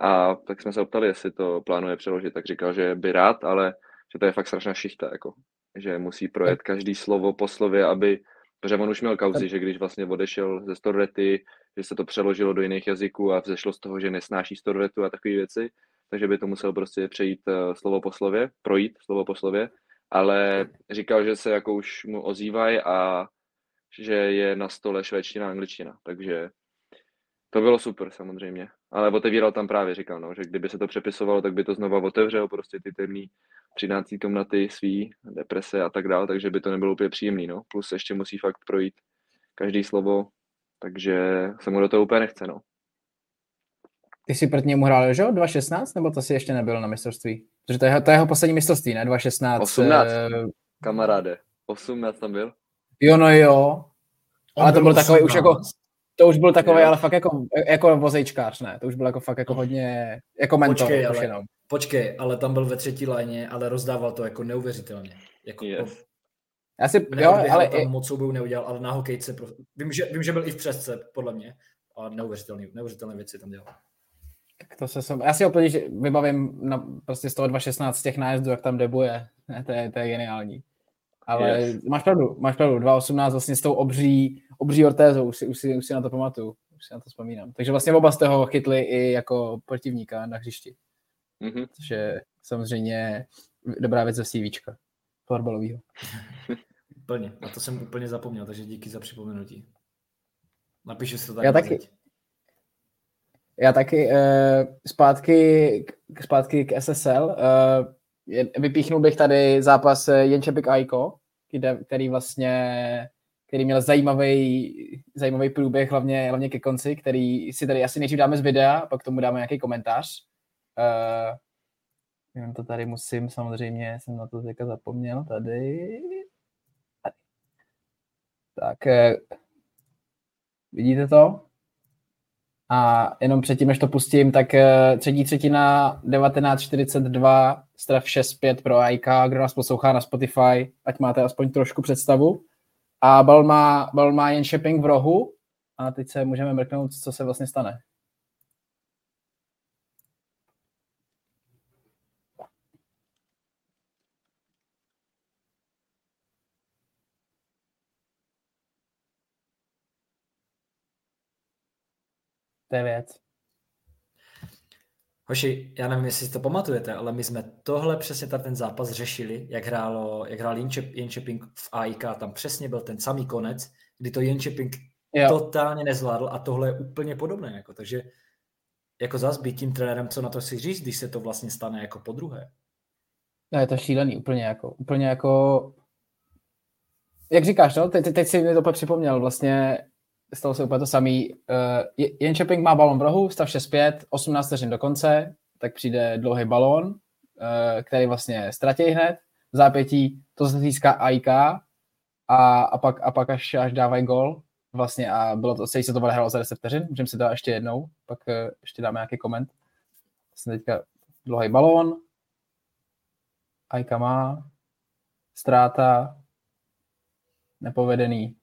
A tak jsme se optali, jestli to plánuje přeložit, tak říkal, že by rád, ale že to je fakt strašná šichta, jako. Že musí projet každý slovo po slově, aby, protože on už měl kauzy, že když vlastně odešel ze Storvety, že se to přeložilo do jiných jazyků a vzešlo z toho, že nesnáší Storvetu a takové věci, takže by to musel prostě přejít uh, slovo po slově, projít slovo po slově, ale říkal, že se jako už mu ozývají a že je na stole švédština a angličtina, takže to bylo super samozřejmě, ale otevíral tam právě, říkal, no, že kdyby se to přepisovalo, tak by to znova otevřel, prostě ty temný třináctý komnaty svý, deprese a tak dále, takže by to nebylo úplně příjemný, no, plus ještě musí fakt projít každý slovo, takže se mu do toho úplně nechce, no. Ty jsi proti němu hrál, že jo? 2.16, nebo to si ještě nebyl na mistrovství? Protože to je, to je jeho poslední mistrovství, ne? 2.16. 18, uh... kamaráde. 18 tam byl? Jo, no jo. On ale to byl takový už jako, to už byl takový, ale fakt jako, jako vozejčkář, ne? To už byl jako fakt jako hodně, jako mentor. Počkej, ale, jenom. počkej, ale tam byl ve třetí léně, ale rozdával to jako neuvěřitelně. Jako yes. Já si, jo, ale... Tam moc soubojů neudělal, ale na hokejce, pro... vím, že, vím, že byl i v přesce, podle mě. A neuvěřitelné, neuvěřitelné věci tam dělal. Tak to se som, já si ho plně vybavím na, prostě z toho 2.16 těch nájezdů, jak tam debuje. To je, to je geniální. Ale yes. máš pravdu, máš pravdu. 2.18 vlastně s tou obří, obří ortézou, už si, už, si, už si na to pamatuju. už si na to vzpomínám. Takže vlastně oba jste ho chytli i jako protivníka na hřišti. Mm-hmm. Což je samozřejmě dobrá věc ze CVčka florbalového. Úplně. A to jsem úplně zapomněl, takže díky za připomenutí. Napíšu si to tak. Já taky. Já taky uh, zpátky, zpátky k SSL. Uh, vypíchnul bych tady zápas Jenčepik Aiko, který vlastně který měl zajímavý, zajímavý průběh, hlavně, hlavně ke konci, který si tady asi nejdřív dáme z videa, pak tomu dáme nějaký komentář. Uh, jenom to tady musím, samozřejmě jsem na to teďka zapomněl, tady. tady. Tak, uh, vidíte to? A jenom předtím, než to pustím, tak uh, třetí třetina 1942, straf 6-5 pro AIK, kdo nás poslouchá na Spotify, ať máte aspoň trošku představu. A bal má, bal má jen shipping v rohu a teď se můžeme mrknout, co se vlastně stane. To je věc. Hoši, já nevím, jestli si to pamatujete, ale my jsme tohle přesně tady ten zápas řešili, jak, hrálo, jak hrál Jenčeping v AIK, tam přesně byl ten samý konec, kdy to Jenčeping totálně nezvládl a tohle je úplně podobné. Jako, takže jako zás být tím trenérem, co na to si říct, když se to vlastně stane jako po druhé. No, je to šílený, úplně jako, úplně jako, jak říkáš, no, teď, teď si mi to připomněl, vlastně stalo se úplně to samý. Uh, Jenčeping má balon v rohu, stav 6-5, 18 vteřin do konce, tak přijde dlouhý balon, uh, který vlastně ztratí hned. V zápětí to se získá AIK a, a, pak, a pak až, až dávají gol. Vlastně a bylo to, se to odehrálo za 10 vteřin, můžeme si to ještě jednou, pak uh, ještě dáme nějaký koment. Vlastně teďka dlouhý balón, AIK má, ztráta, nepovedený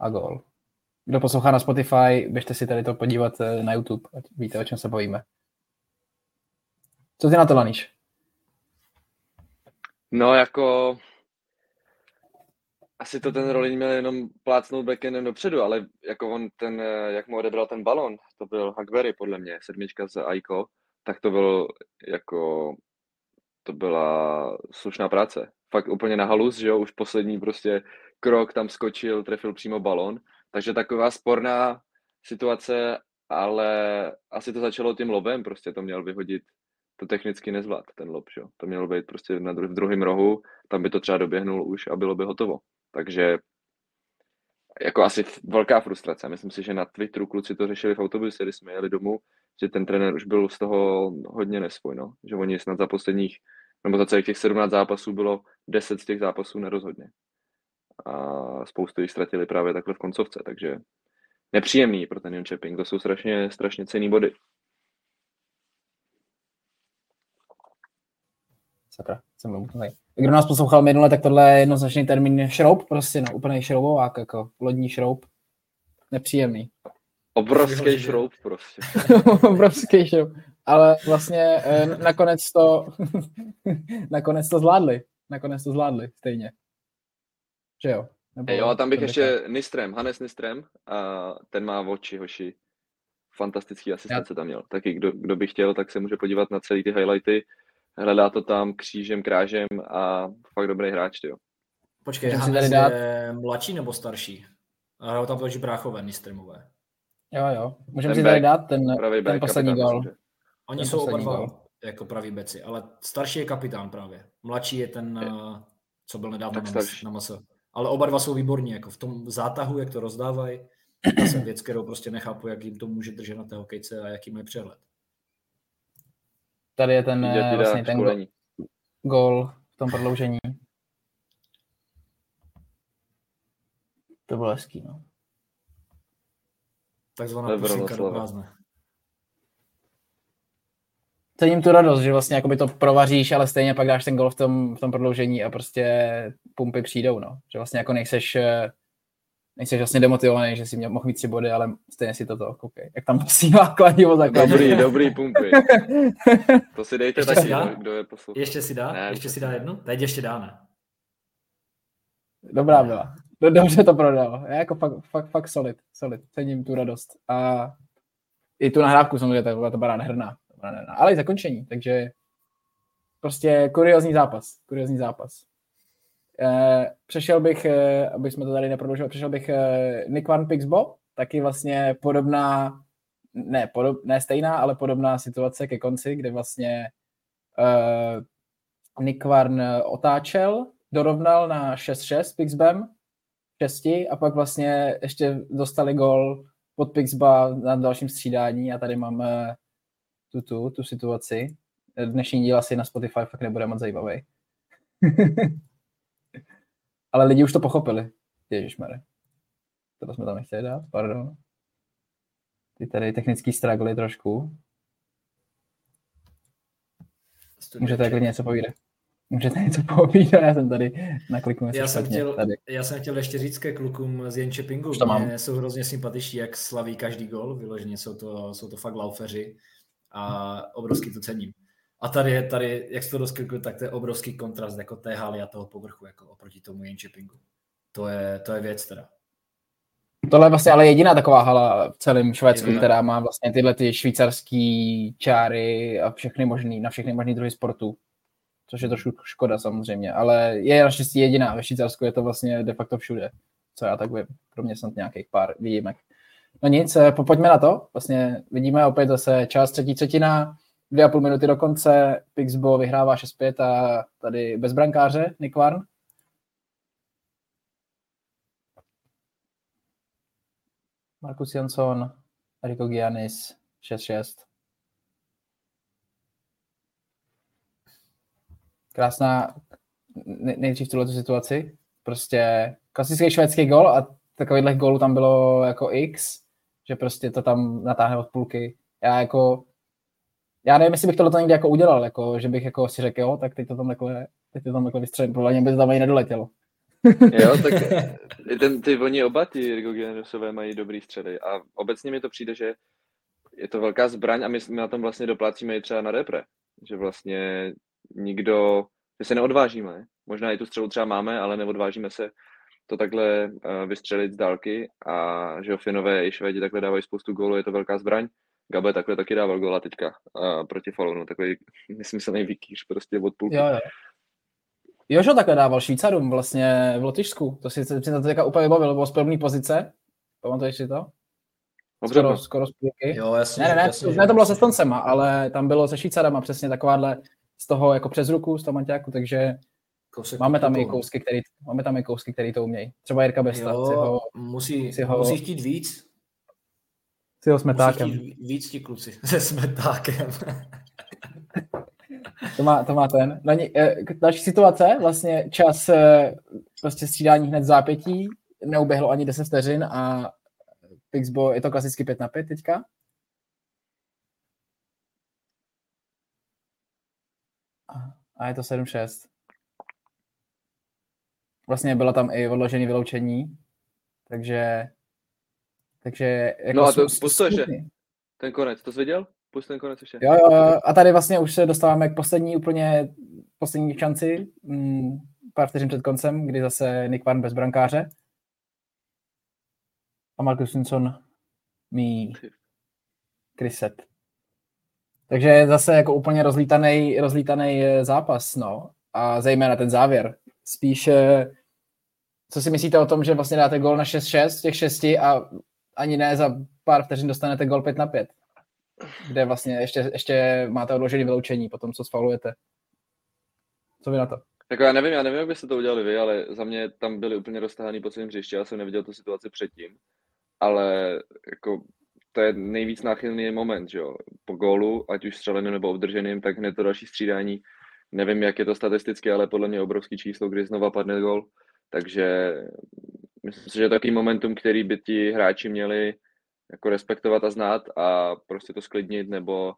a gol. Kdo poslouchá na Spotify, běžte si tady to podívat eh, na YouTube, ať víte, o čem se bavíme. Co ty na to, Laníš? No, jako asi to ten Rolling měl jenom plácnout backendem dopředu, ale jako on ten, eh, jak mu odebral ten balon, to byl Hackberry podle mě, sedmička z Aiko, tak to byl jako, to byla slušná práce. Fakt úplně na halus, že jo, už poslední prostě krok tam skočil, trefil přímo balon takže taková sporná situace, ale asi to začalo tím lobem, prostě to měl vyhodit, to technicky nezvlád, ten lob, že? to mělo být prostě na dru- v druhém rohu, tam by to třeba doběhnul už a bylo by hotovo. Takže jako asi velká frustrace. Myslím si, že na Twitteru kluci to řešili v autobuse, když jsme jeli domů, že ten trenér už byl z toho hodně nesvoj, no. že oni snad za posledních, nebo za celých těch 17 zápasů bylo 10 z těch zápasů nerozhodně a spoustu jich ztratili právě takhle v koncovce, takže nepříjemný pro ten Jončeping, to jsou strašně, strašně cený body. Sakra, jsem byl Kdo nás poslouchal minule, tak tohle je jednoznačný termín šroub, prostě no, úplný šroubovák, jako lodní šroub. Nepříjemný. Obrovský šroub prostě. Obrovský šroub. Ale vlastně eh, nakonec to nakonec to zvládli. Nakonec to zvládli stejně. Že jo? Nebo jo, a tam bych ještě Nistrem, Hannes Nistrem, a ten má oči, hoši. Fantastický asistence tam měl. Taky kdo, kdo by chtěl, tak se může podívat na celý ty highlighty. Hledá to tam křížem, krážem a fakt dobrý hráč, jo. Počkej, Hannes dát... je mladší nebo starší? A tam točí bráchové, Nistremové. Jo, jo. Můžeme si tady dát ten, ten poslední gol. Oni jsou oba dva jako praví beci, ale starší je kapitán právě. Mladší je ten, je. Eh, co byl nedávno na, na masa ale oba dva jsou výborní, jako v tom zátahu, jak to rozdávají. To jsem věc, kterou prostě nechápu, jak jim to může držet na té hokejce a jaký mají přehled. Tady je ten, eh, vlastně ten gol, gol v tom prodloužení. To bylo hezký, no. Takzvaná pusinka do prázdne cením tu radost, že vlastně jakoby to provaříš, ale stejně pak dáš ten gol v tom, v tom prodloužení a prostě pumpy přijdou, no. Že vlastně jako nejseš, eh, nejseš vlastně demotivovaný, že si měl, mohl mít tři body, ale stejně si toto, koukej, jak tam posílá kladivo za kladivo. Dobrý, dobrý pumpy. To si dejte ještě taky, si dá? kdo je poslouchá. Ještě si dá? Ne, ještě si dá jednu? Teď ještě dáme. Dobrá byla. No, dobře to prodal. Já jako fakt, fakt, fakt solid, solid. Cením tu radost. A i tu nahrávku samozřejmě, to byla to byla nádherná. Ale i zakončení, takže prostě kuriozní zápas. Kuriozní zápas. Eh, přešel bych, eh, aby jsme to tady neprodloužili, přešel bych eh, Nick Van Pixbo, taky vlastně podobná, ne, podob, ne stejná, ale podobná situace ke konci, kde vlastně uh, Van otáčel, dorovnal na 6-6 Pixbem, 6 a pak vlastně ještě dostali gol pod Pixba na dalším střídání a tady máme tu, tu, tu situaci. Dnešní díl asi na Spotify fakt nebude moc zajímavý. Ale lidi už to pochopili. Ježišmarja. To jsme tam nechtěli dát, pardon. Ty tady technický stragly trošku. Můžete klidně něco povídat. Můžete něco povídat, já jsem tady nakliknul. Já jsem, chtěl, tady. já jsem chtěl ještě říct ke klukům z Jenčepingu, Mě jsou hrozně sympatiční, jak slaví každý gol, vyloženě jsou to, jsou to fakt laufeři a obrovsky to cením. A tady je, tady, jak jsi to rozklikl, tak to je obrovský kontrast jako té haly a toho povrchu jako oproti tomu Jenčepingu. To je, to je věc teda. Tohle je vlastně ale jediná taková hala v celém Švédsku, jediná. která má vlastně tyhle ty švýcarský čáry a všechny možný, na všechny možný druhy sportů. Což je trošku škoda samozřejmě, ale je naštěstí jediná. Ve Švýcarsku je to vlastně de facto všude, co já tak vím. Pro mě snad nějakých pár výjimek. No nic, eh, pojďme na to. Vlastně vidíme opět zase část třetí třetina, dvě a půl minuty do konce, Pixbo vyhrává 6-5 a tady bez brankáře Nick Warn. Markus Jansson, Rico Giannis, 6-6. Krásná nejdřív tuhle situaci. Prostě klasický švédský gol a takovýhle gólů tam bylo jako x, že prostě to tam natáhne od půlky. Já jako já nevím, jestli bych tohle někdy jako udělal, jako, že bych jako si řekl, jo, tak teď to tam takhle, teď to tam takhle vystřelím, podle mě by to tam ani nedoletělo. jo, tak ten, ty oni oba ty Rigogenosové mají dobrý střely a obecně mi to přijde, že je to velká zbraň a my, my na tom vlastně doplácíme i třeba na repre, že vlastně nikdo, že se neodvážíme, možná i tu střelu třeba máme, ale neodvážíme se to takhle uh, vystřelit z dálky a že jo, Finové i Švédi takhle dávají spoustu gólů, je to velká zbraň Gabe takhle taky dával gola teďka uh, proti Falunu, takový nesmyslný vykýř prostě od půlky. Jo, jo. Jožo takhle dával Švýcarům vlastně v Lotyšsku. To si, si to teďka úplně vybavil, bylo z první pozice. Pamatuješ si to? Dobře, skoro, skoro z půlky. Jo, jasně. Ne, ne, ne, jasně, ne to bylo se Stoncema, ale tam bylo se Švýcarama přesně takováhle z toho jako přes ruku, z toho manťáku, takže Kousek máme tam, i kousky, který, máme tam i kousky, který to umějí. Třeba Jirka Besta. Jo, ho, musí, si ho, musí chtít víc, s jeho smetákem. Víc ti kluci se smetákem. to, má, to má ten. No, další situace, vlastně čas eh, prostě střídání hned zápětí, neuběhlo ani 10 vteřin a Pixbo, je to klasicky 5 na 5 teďka. A je to 7-6. Vlastně bylo tam i odložené vyloučení, takže takže jako no a to pust to ještě. Ten konec, to jsi viděl? Pust ten konec ještě. Jo, jo, a tady vlastně už se dostáváme k poslední úplně, poslední šanci, mm, pár vteřin před koncem, kdy zase Nick Van bez brankáře. A Marcus Simpson mí Kryset. Takže zase jako úplně rozlítaný, rozlítaný eh, zápas, no. A zejména ten závěr. Spíš, eh, co si myslíte o tom, že vlastně dáte gol na 6-6 z těch šesti a ani ne za pár vteřin dostanete gol 5 na 5, kde vlastně ještě, ještě máte odložený vyloučení po tom, co sfalujete. Co vy na to? Jako já nevím, já nevím, jak byste to udělali vy, ale za mě tam byli úplně roztahaný po celém hřišti, já jsem neviděl tu situaci předtím, ale jako to je nejvíc náchylný moment, že jo. Po gólu, ať už střeleným nebo obdrženým, tak hned to další střídání. Nevím, jak je to statisticky, ale podle mě obrovský číslo, kdy znova padne gól. Takže myslím si, že je takový momentum, který by ti hráči měli jako respektovat a znát a prostě to sklidnit nebo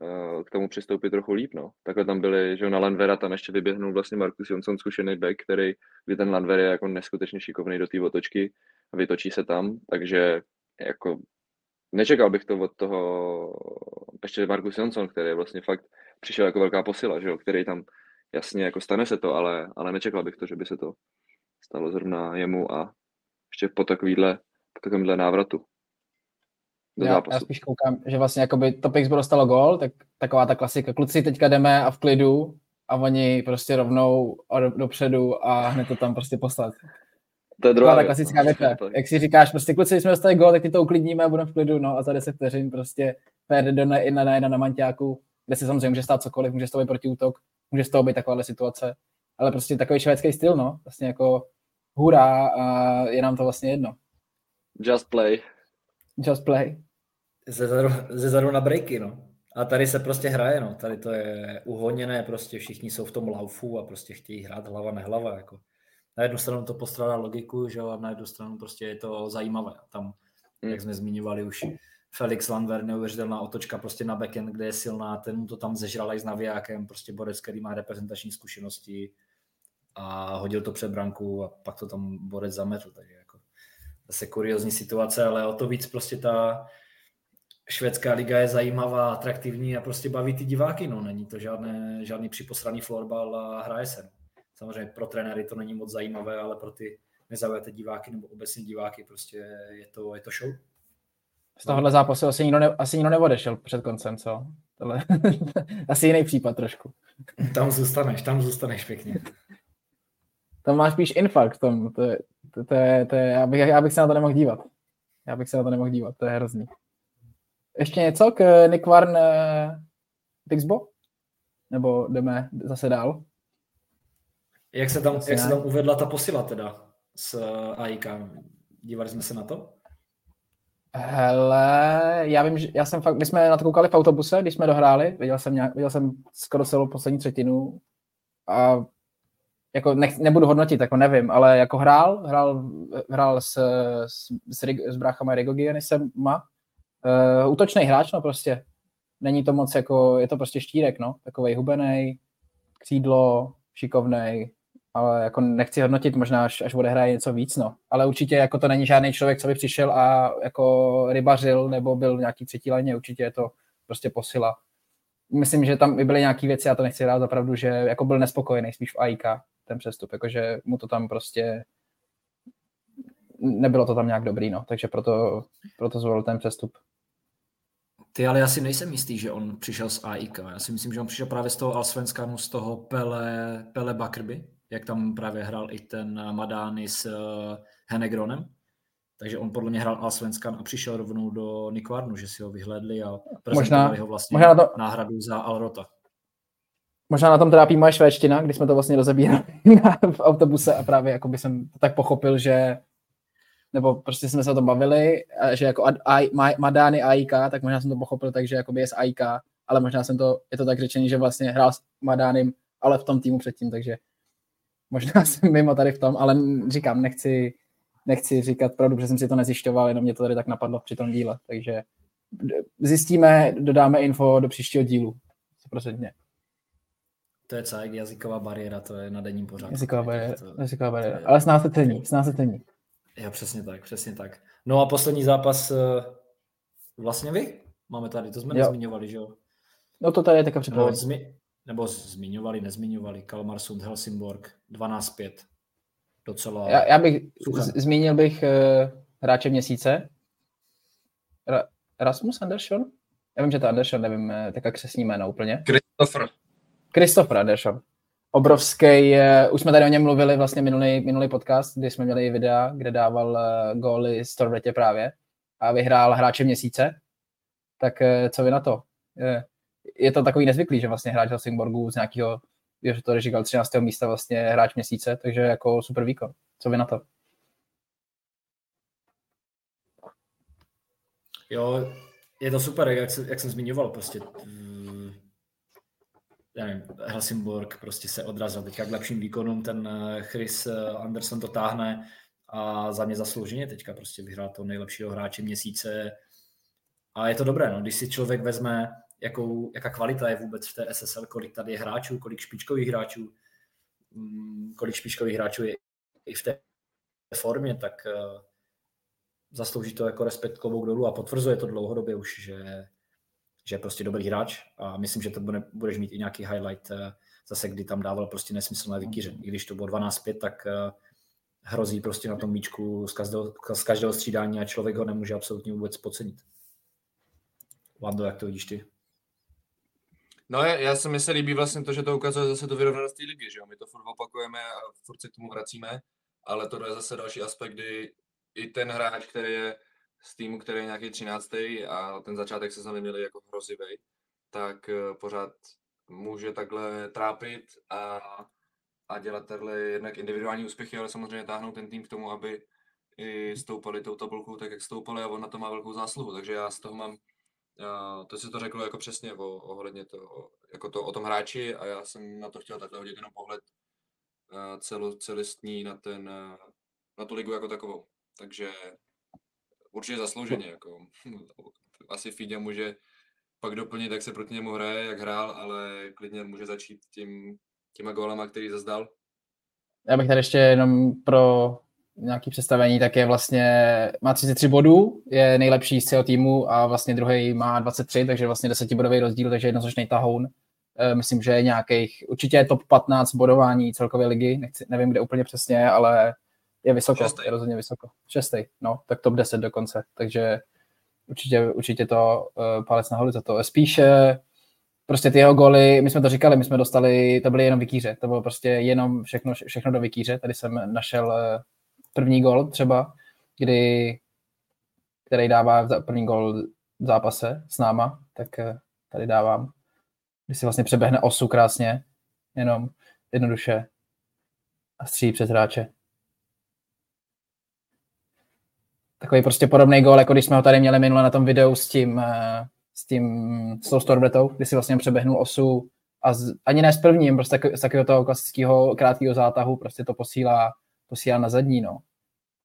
uh, k tomu přistoupit trochu líp. No. Takhle tam byli, že na Landvera tam ještě vyběhnul vlastně Markus Jonsson, zkušený back, který, kdy ten Landver je jako neskutečně šikovný do té otočky a vytočí se tam, takže jako nečekal bych to od toho ještě Markus Jonsson, který vlastně fakt přišel jako velká posila, že jo, který tam jasně jako stane se to, ale, ale nečekal bych to, že by se to stalo zrovna jemu a ještě po takovýhle, po takovýmhle návratu do já, zápasu. Já spíš koukám, že vlastně jakoby to Pittsburgh dostalo gol, tak taková ta klasika. Kluci, teďka jdeme a v klidu a oni prostě rovnou a do, dopředu a hned to tam prostě poslat. To je druhá ta klasická věc. Jak si říkáš, prostě kluci, jsme dostali gol, tak ty to uklidníme a budeme v klidu, no a za 10 vteřin prostě pět do na jedna na jedna na manťáku, kde se samozřejmě může stát cokoliv, může z toho být protiútok, může z toho být takováhle situace, ale prostě takový švédský styl, no, vlastně jako hurá a je nám to vlastně jedno. Just play. Just play. Ze zadu, ze zadu na breaky, no. A tady se prostě hraje, no. Tady to je uhoněné, prostě všichni jsou v tom laufu a prostě chtějí hrát hlava nehlava, jako. Na jednu stranu to postrádá logiku, že jo, a na jednu stranu prostě je to zajímavé. Tam, hmm. jak jsme zmiňovali už, Felix Landver, neuvěřitelná otočka prostě na backend, kde je silná, ten mu to tam zežral i s navijákem, prostě borec, který má reprezentační zkušenosti a hodil to před branku a pak to tam borec zametl, takže jako zase kuriozní situace, ale o to víc prostě ta švédská liga je zajímavá, atraktivní a prostě baví ty diváky, no není to žádné, žádný připosraný florbal a hraje se. Samozřejmě pro trenéry to není moc zajímavé, ale pro ty nezaujaté diváky nebo obecně diváky prostě je to, je to show. Z tohohle zápasu asi nikdo, ne, asi nikdo neodešel před koncem, co? Tohle, asi jiný případ trošku. Tam zůstaneš, tam zůstaneš pěkně. Tam máš spíš infarkt tom. To je, to, to je, to je, já, bych, já bych se na to nemohl dívat. Já bych se na to nemohl dívat, to je hrozný. Ještě něco k Nick Warn uh, Pixbo? Nebo jdeme zase dál? Jak se tam, jak se tam uvedla ta posila teda s eh, AIK? Dívali jsme se na to? Hele, já vím, že já jsem fakt, my jsme na to koukali v autobuse, když jsme dohráli, viděl jsem, nějak, viděl jsem skoro celou poslední třetinu a jako nech, nebudu hodnotit, jako nevím, ale jako hrál, hrál, hrál s, s, s, s bráchama Rigo Gianisema, uh, útočný hráč, no prostě. Není to moc jako, je to prostě štírek, no, takovej hubený, křídlo, šikovnej, ale jako nechci hodnotit, možná až, až odehraje něco víc, no. Ale určitě jako to není žádný člověk, co by přišel a jako rybařil nebo byl v nějaký třetí léně, určitě je to prostě posila. Myslím, že tam by byly nějaké věci, já to nechci rád zapravdu, že jako byl nespokojený spíš v AIK, ten přestup, jakože mu to tam prostě nebylo to tam nějak dobrý, no, takže proto, proto zvolil ten přestup. Ty, ale já si nejsem jistý, že on přišel z AIK. Já si myslím, že on přišel právě z toho Alsvenskanu, z toho Pele, Pele Bakrby, jak tam právě hrál i ten Madány s uh, Henegronem. Takže on podle mě hrál Alsvenskan a přišel rovnou do Nikvarnu, že si ho vyhlédli a prezentovali možná, ho vlastně možná to, náhradu za Alrota. Možná na tom trápí moje švédština, když jsme to vlastně rozebírali v autobuse a právě jako by jsem tak pochopil, že nebo prostě jsme se o tom bavili, že jako I, Madány AIK, tak možná jsem to pochopil tak, že je z AIK, ale možná jsem to, je to tak řečený, že vlastně hrál s Madánem, ale v tom týmu předtím, takže možná jsem mimo tady v tom, ale říkám, nechci, nechci říkat pravdu, protože jsem si to nezjišťoval, jenom mě to tady tak napadlo při tom díle, takže zjistíme, dodáme info do příštího dílu, prosím To je celé jazyková bariéra, to je na denním pořadu. Jazyková bariéra, to, jazyková bariéra. ale s nás se cení, s nás se cení. Jo, přesně tak, přesně tak. No a poslední zápas eh, vlastně vy? Máme tady, to jsme jo. nezmiňovali, že jo? No to tady je taká připravené. No, zmi- nebo zmiňovali, nezmiňovali. Kalmarsund, Helsingborg, 12-5. Docela... Já, já bych, z- zmínil bych uh, hráče měsíce. Ra- Rasmus Andersson? Já vím, že to Andersson, nevím, tak jak se s ním jméno úplně. Christopher. Christopher Andersson obrovský, už jsme tady o něm mluvili vlastně minulý, minulý podcast, kdy jsme měli videa, kde dával uh, góly Storvetě právě a vyhrál hráče měsíce. Tak uh, co vy na to? Je to takový nezvyklý, že vlastně hráč Helsingborgu z nějakého, že to říkal 13. místa vlastně hráč měsíce, takže jako super výkon. Co vy na to? Jo, je to super, jak, jak jsem zmiňoval, prostě já nevím, Helsingborg prostě se odrazil. Teďka k lepším výkonům, ten eh, Chris eh, Anderson to táhne a za mě zaslouženě teďka prostě vyhrál to nejlepšího hráče měsíce. A je to dobré, no, když si člověk vezme, jakou, jaká kvalita je vůbec v té SSL, kolik tady je hráčů, kolik špičkových hráčů, mm, kolik špičkových hráčů je i v té formě, tak uh, zaslouží to jako respekt klobouk dolů a potvrzuje to dlouhodobě už, že že je prostě dobrý hráč a myslím, že to bude, budeš mít i nějaký highlight eh, zase, kdy tam dával prostě nesmyslné vykýře. I když to bylo 12-5, tak eh, hrozí prostě na tom míčku z každého, z každého střídání a člověk ho nemůže absolutně vůbec pocenit. Vando, jak to vidíš ty? No já, se mi se líbí vlastně to, že to ukazuje zase to vyrovnanost té ligy, že jo? My to furt opakujeme a furt se k tomu vracíme, ale to je zase další aspekt, kdy i ten hráč, který je z týmu, který je nějaký 13. a ten začátek sezóny měli jako hrozivý, tak eh, pořád může takhle trápit a, a dělat takhle jednak individuální úspěchy, ale samozřejmě táhnout ten tým k tomu, aby i stoupali tou tabulkou tak, jak stoupali a on na to má velkou zásluhu. Takže já z toho mám, to si to řekl jako přesně o, ohledně to, jako to o tom hráči a já jsem na to chtěl takhle hodit jenom pohled celo, celistní na, ten, na tu ligu jako takovou. Takže určitě zaslouženě. Jako. Asi Fíďa může pak doplnit, jak se proti němu hraje, jak hrál, ale klidně může začít tím, těma gólama, který zazdal. Já bych tady ještě jenom pro nějaké představení, tak je vlastně, má 33 bodů, je nejlepší z celého týmu a vlastně druhý má 23, takže vlastně 10 bodový rozdíl, takže jednoznačný tahoun. Eh, myslím, že je nějakých, určitě je top 15 bodování celkové ligy, Nechci, nevím, kde úplně přesně, ale je vysoko, šestý. je rozhodně vysoko. Šestý, no, tak top 10 dokonce, takže určitě, určitě to uh, palec nahoru za to. Spíše prostě ty jeho goly, my jsme to říkali, my jsme dostali, to byly jenom vikíře, to bylo prostě jenom všechno, všechno do vikíře, tady jsem našel uh, první gol třeba, kdy, který dává první gol v zápase s náma, tak uh, tady dávám, kdy si vlastně přeběhne osu krásně, jenom jednoduše a střílí přes hráče. Takový prostě podobný gol, jako když jsme ho tady měli minule na tom videu s tím, eh, s tím, s tou Stormbetou, kdy si vlastně přeběhnul osu a z, ani ne s prvním, prostě z takového toho klasického krátkého zátahu prostě to posílá, posílá na zadní, no.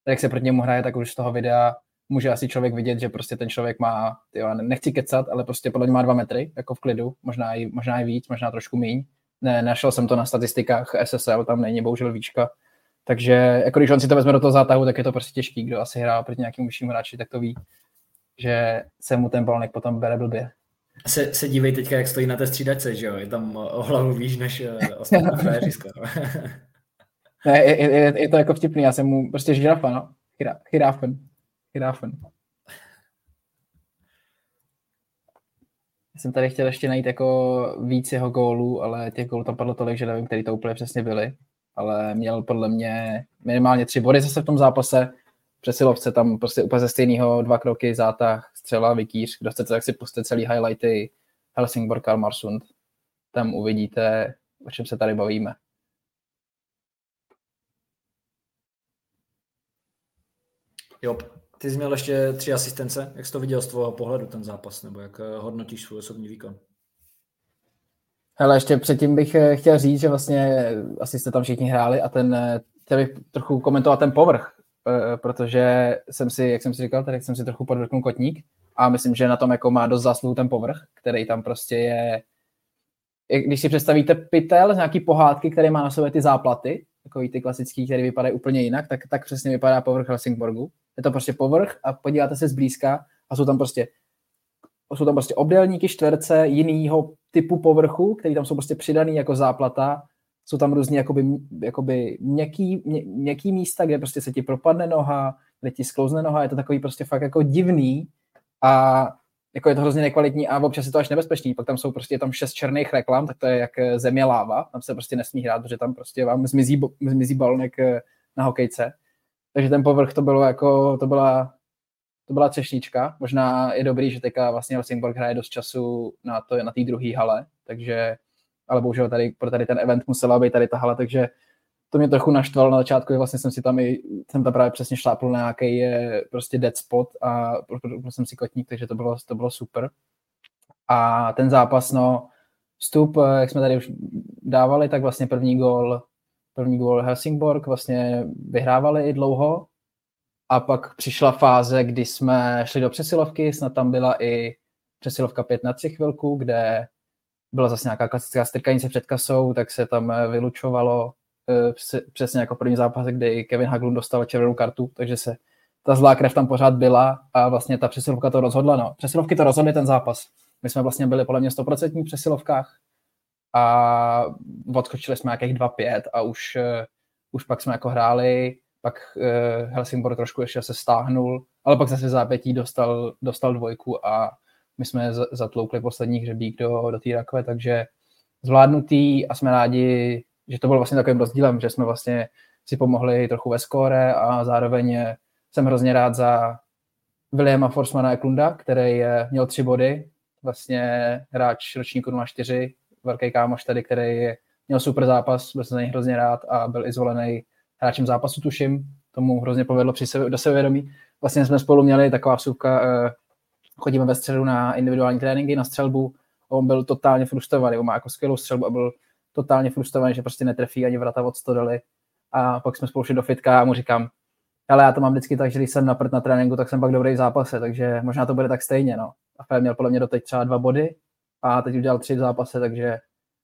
Tak jak se proti němu hraje, tak už z toho videa může asi člověk vidět, že prostě ten člověk má, tyjo, nechci kecat, ale prostě podle mě má dva metry, jako v klidu, možná i, možná i víc, možná trošku míň. Ne, našel jsem to na statistikách SSL, tam není bohužel výčka, takže jako když on si to vezme do toho zátahu, tak je to prostě těžký. Kdo asi hrál proti nějakému vyššímu hráči, tak to ví, že se mu ten balnek potom bere blbě. Se, se dívej teďka, jak stojí na té střídačce, že jo? Je tam o hlavu výš než eh, ostatní frajeři ne, je, je, je, to jako vtipný, já jsem mu prostě žirafa, no. Chiráfen. Já jsem tady chtěl ještě najít jako víc jeho gólů, ale těch gólů tam padlo tolik, že nevím, který to úplně přesně byly ale měl podle mě minimálně tři body zase v tom zápase. Přesilovce tam prostě úplně ze stejného dva kroky, zátah, střela, vykýř. Kdo chcete, tak si puste celý highlighty Helsingborg, Kalmarsund. Tam uvidíte, o čem se tady bavíme. Jo, ty jsi měl ještě tři asistence. Jak jsi to viděl z tvého pohledu, ten zápas, nebo jak hodnotíš svůj osobní výkon? Hele, ještě předtím bych eh, chtěl říct, že vlastně asi jste tam všichni hráli a ten, eh, chtěl bych trochu komentovat ten povrch, eh, protože jsem si, jak jsem si říkal, tak jsem si trochu podvrknul kotník a myslím, že na tom jako má dost zásluhu ten povrch, který tam prostě je, když si představíte pytel z nějaký pohádky, který má na sobě ty záplaty, takový ty klasický, který vypadají úplně jinak, tak, tak přesně vypadá povrch Helsingborgu. Je to prostě povrch a podíváte se zblízka a jsou tam prostě jsou tam prostě obdélníky, čtverce, jinýho typu povrchu, který tam jsou prostě přidaný jako záplata, jsou tam různě jakoby, jakoby měkký, mě, měkký místa, kde prostě se ti propadne noha, kde ti sklouzne noha, je to takový prostě fakt jako divný a jako je to hrozně nekvalitní a občas je to až nebezpečný. Pak tam jsou prostě tam šest černých reklam, tak to je jak země láva, tam se prostě nesmí hrát, protože tam prostě vám zmizí, zmizí balonek eh, na hokejce. Takže ten povrch to bylo jako, to byla to byla třešnička. Možná je dobrý, že teďka vlastně Helsingborg hraje dost času na to na té druhé hale, takže, ale bohužel tady, pro tady ten event musela být tady ta hala, takže to mě trochu naštvalo na začátku, vlastně jsem si tam i, jsem tam právě přesně šlápl na nějaký prostě dead spot a byl jsem si kotník, takže to bylo, to bylo super. A ten zápas, no, vstup, jak jsme tady už dávali, tak vlastně první gól, první gól Helsingborg, vlastně vyhrávali i dlouho, a pak přišla fáze, kdy jsme šli do přesilovky, snad tam byla i přesilovka 5 na 3 chvilku, kde byla zase nějaká klasická strkanice před kasou, tak se tam eh, vylučovalo eh, přesně jako první zápas, kdy Kevin Haglund dostal červenou kartu, takže se ta zlá krev tam pořád byla a vlastně ta přesilovka to rozhodla. No. Přesilovky to rozhodly ten zápas. My jsme vlastně byli podle mě 100% v přesilovkách a odskočili jsme nějakých 2-5 a už, eh, už pak jsme jako hráli pak uh, Helsingborg trošku ještě se stáhnul, ale pak zase zápětí dostal, dostal dvojku a my jsme zatloukli poslední hřebík do, do té rakve, takže zvládnutý a jsme rádi, že to bylo vlastně takovým rozdílem, že jsme vlastně si pomohli trochu ve skóre a zároveň jsem hrozně rád za Williama Forsmana Eklunda, který je, měl tři body, vlastně hráč ročníku 04, velký kámoš tady, který měl super zápas, byl jsem za něj hrozně rád a byl i zvolený hráčem zápasu, tuším, tomu hrozně povedlo při sebe, do sebevědomí. Vlastně jsme spolu měli taková vsuvka, eh, chodíme ve středu na individuální tréninky, na střelbu, on byl totálně frustrovaný, on má jako skvělou střelbu a byl totálně frustrovaný, že prostě netrefí ani vrata od 100 dali. A pak jsme spolu šli do fitka a mu říkám, ale já to mám vždycky tak, že když jsem na na tréninku, tak jsem pak dobrý v zápase, takže možná to bude tak stejně. No. A Fé měl podle mě doteď třeba dva body a teď udělal tři v zápase, takže,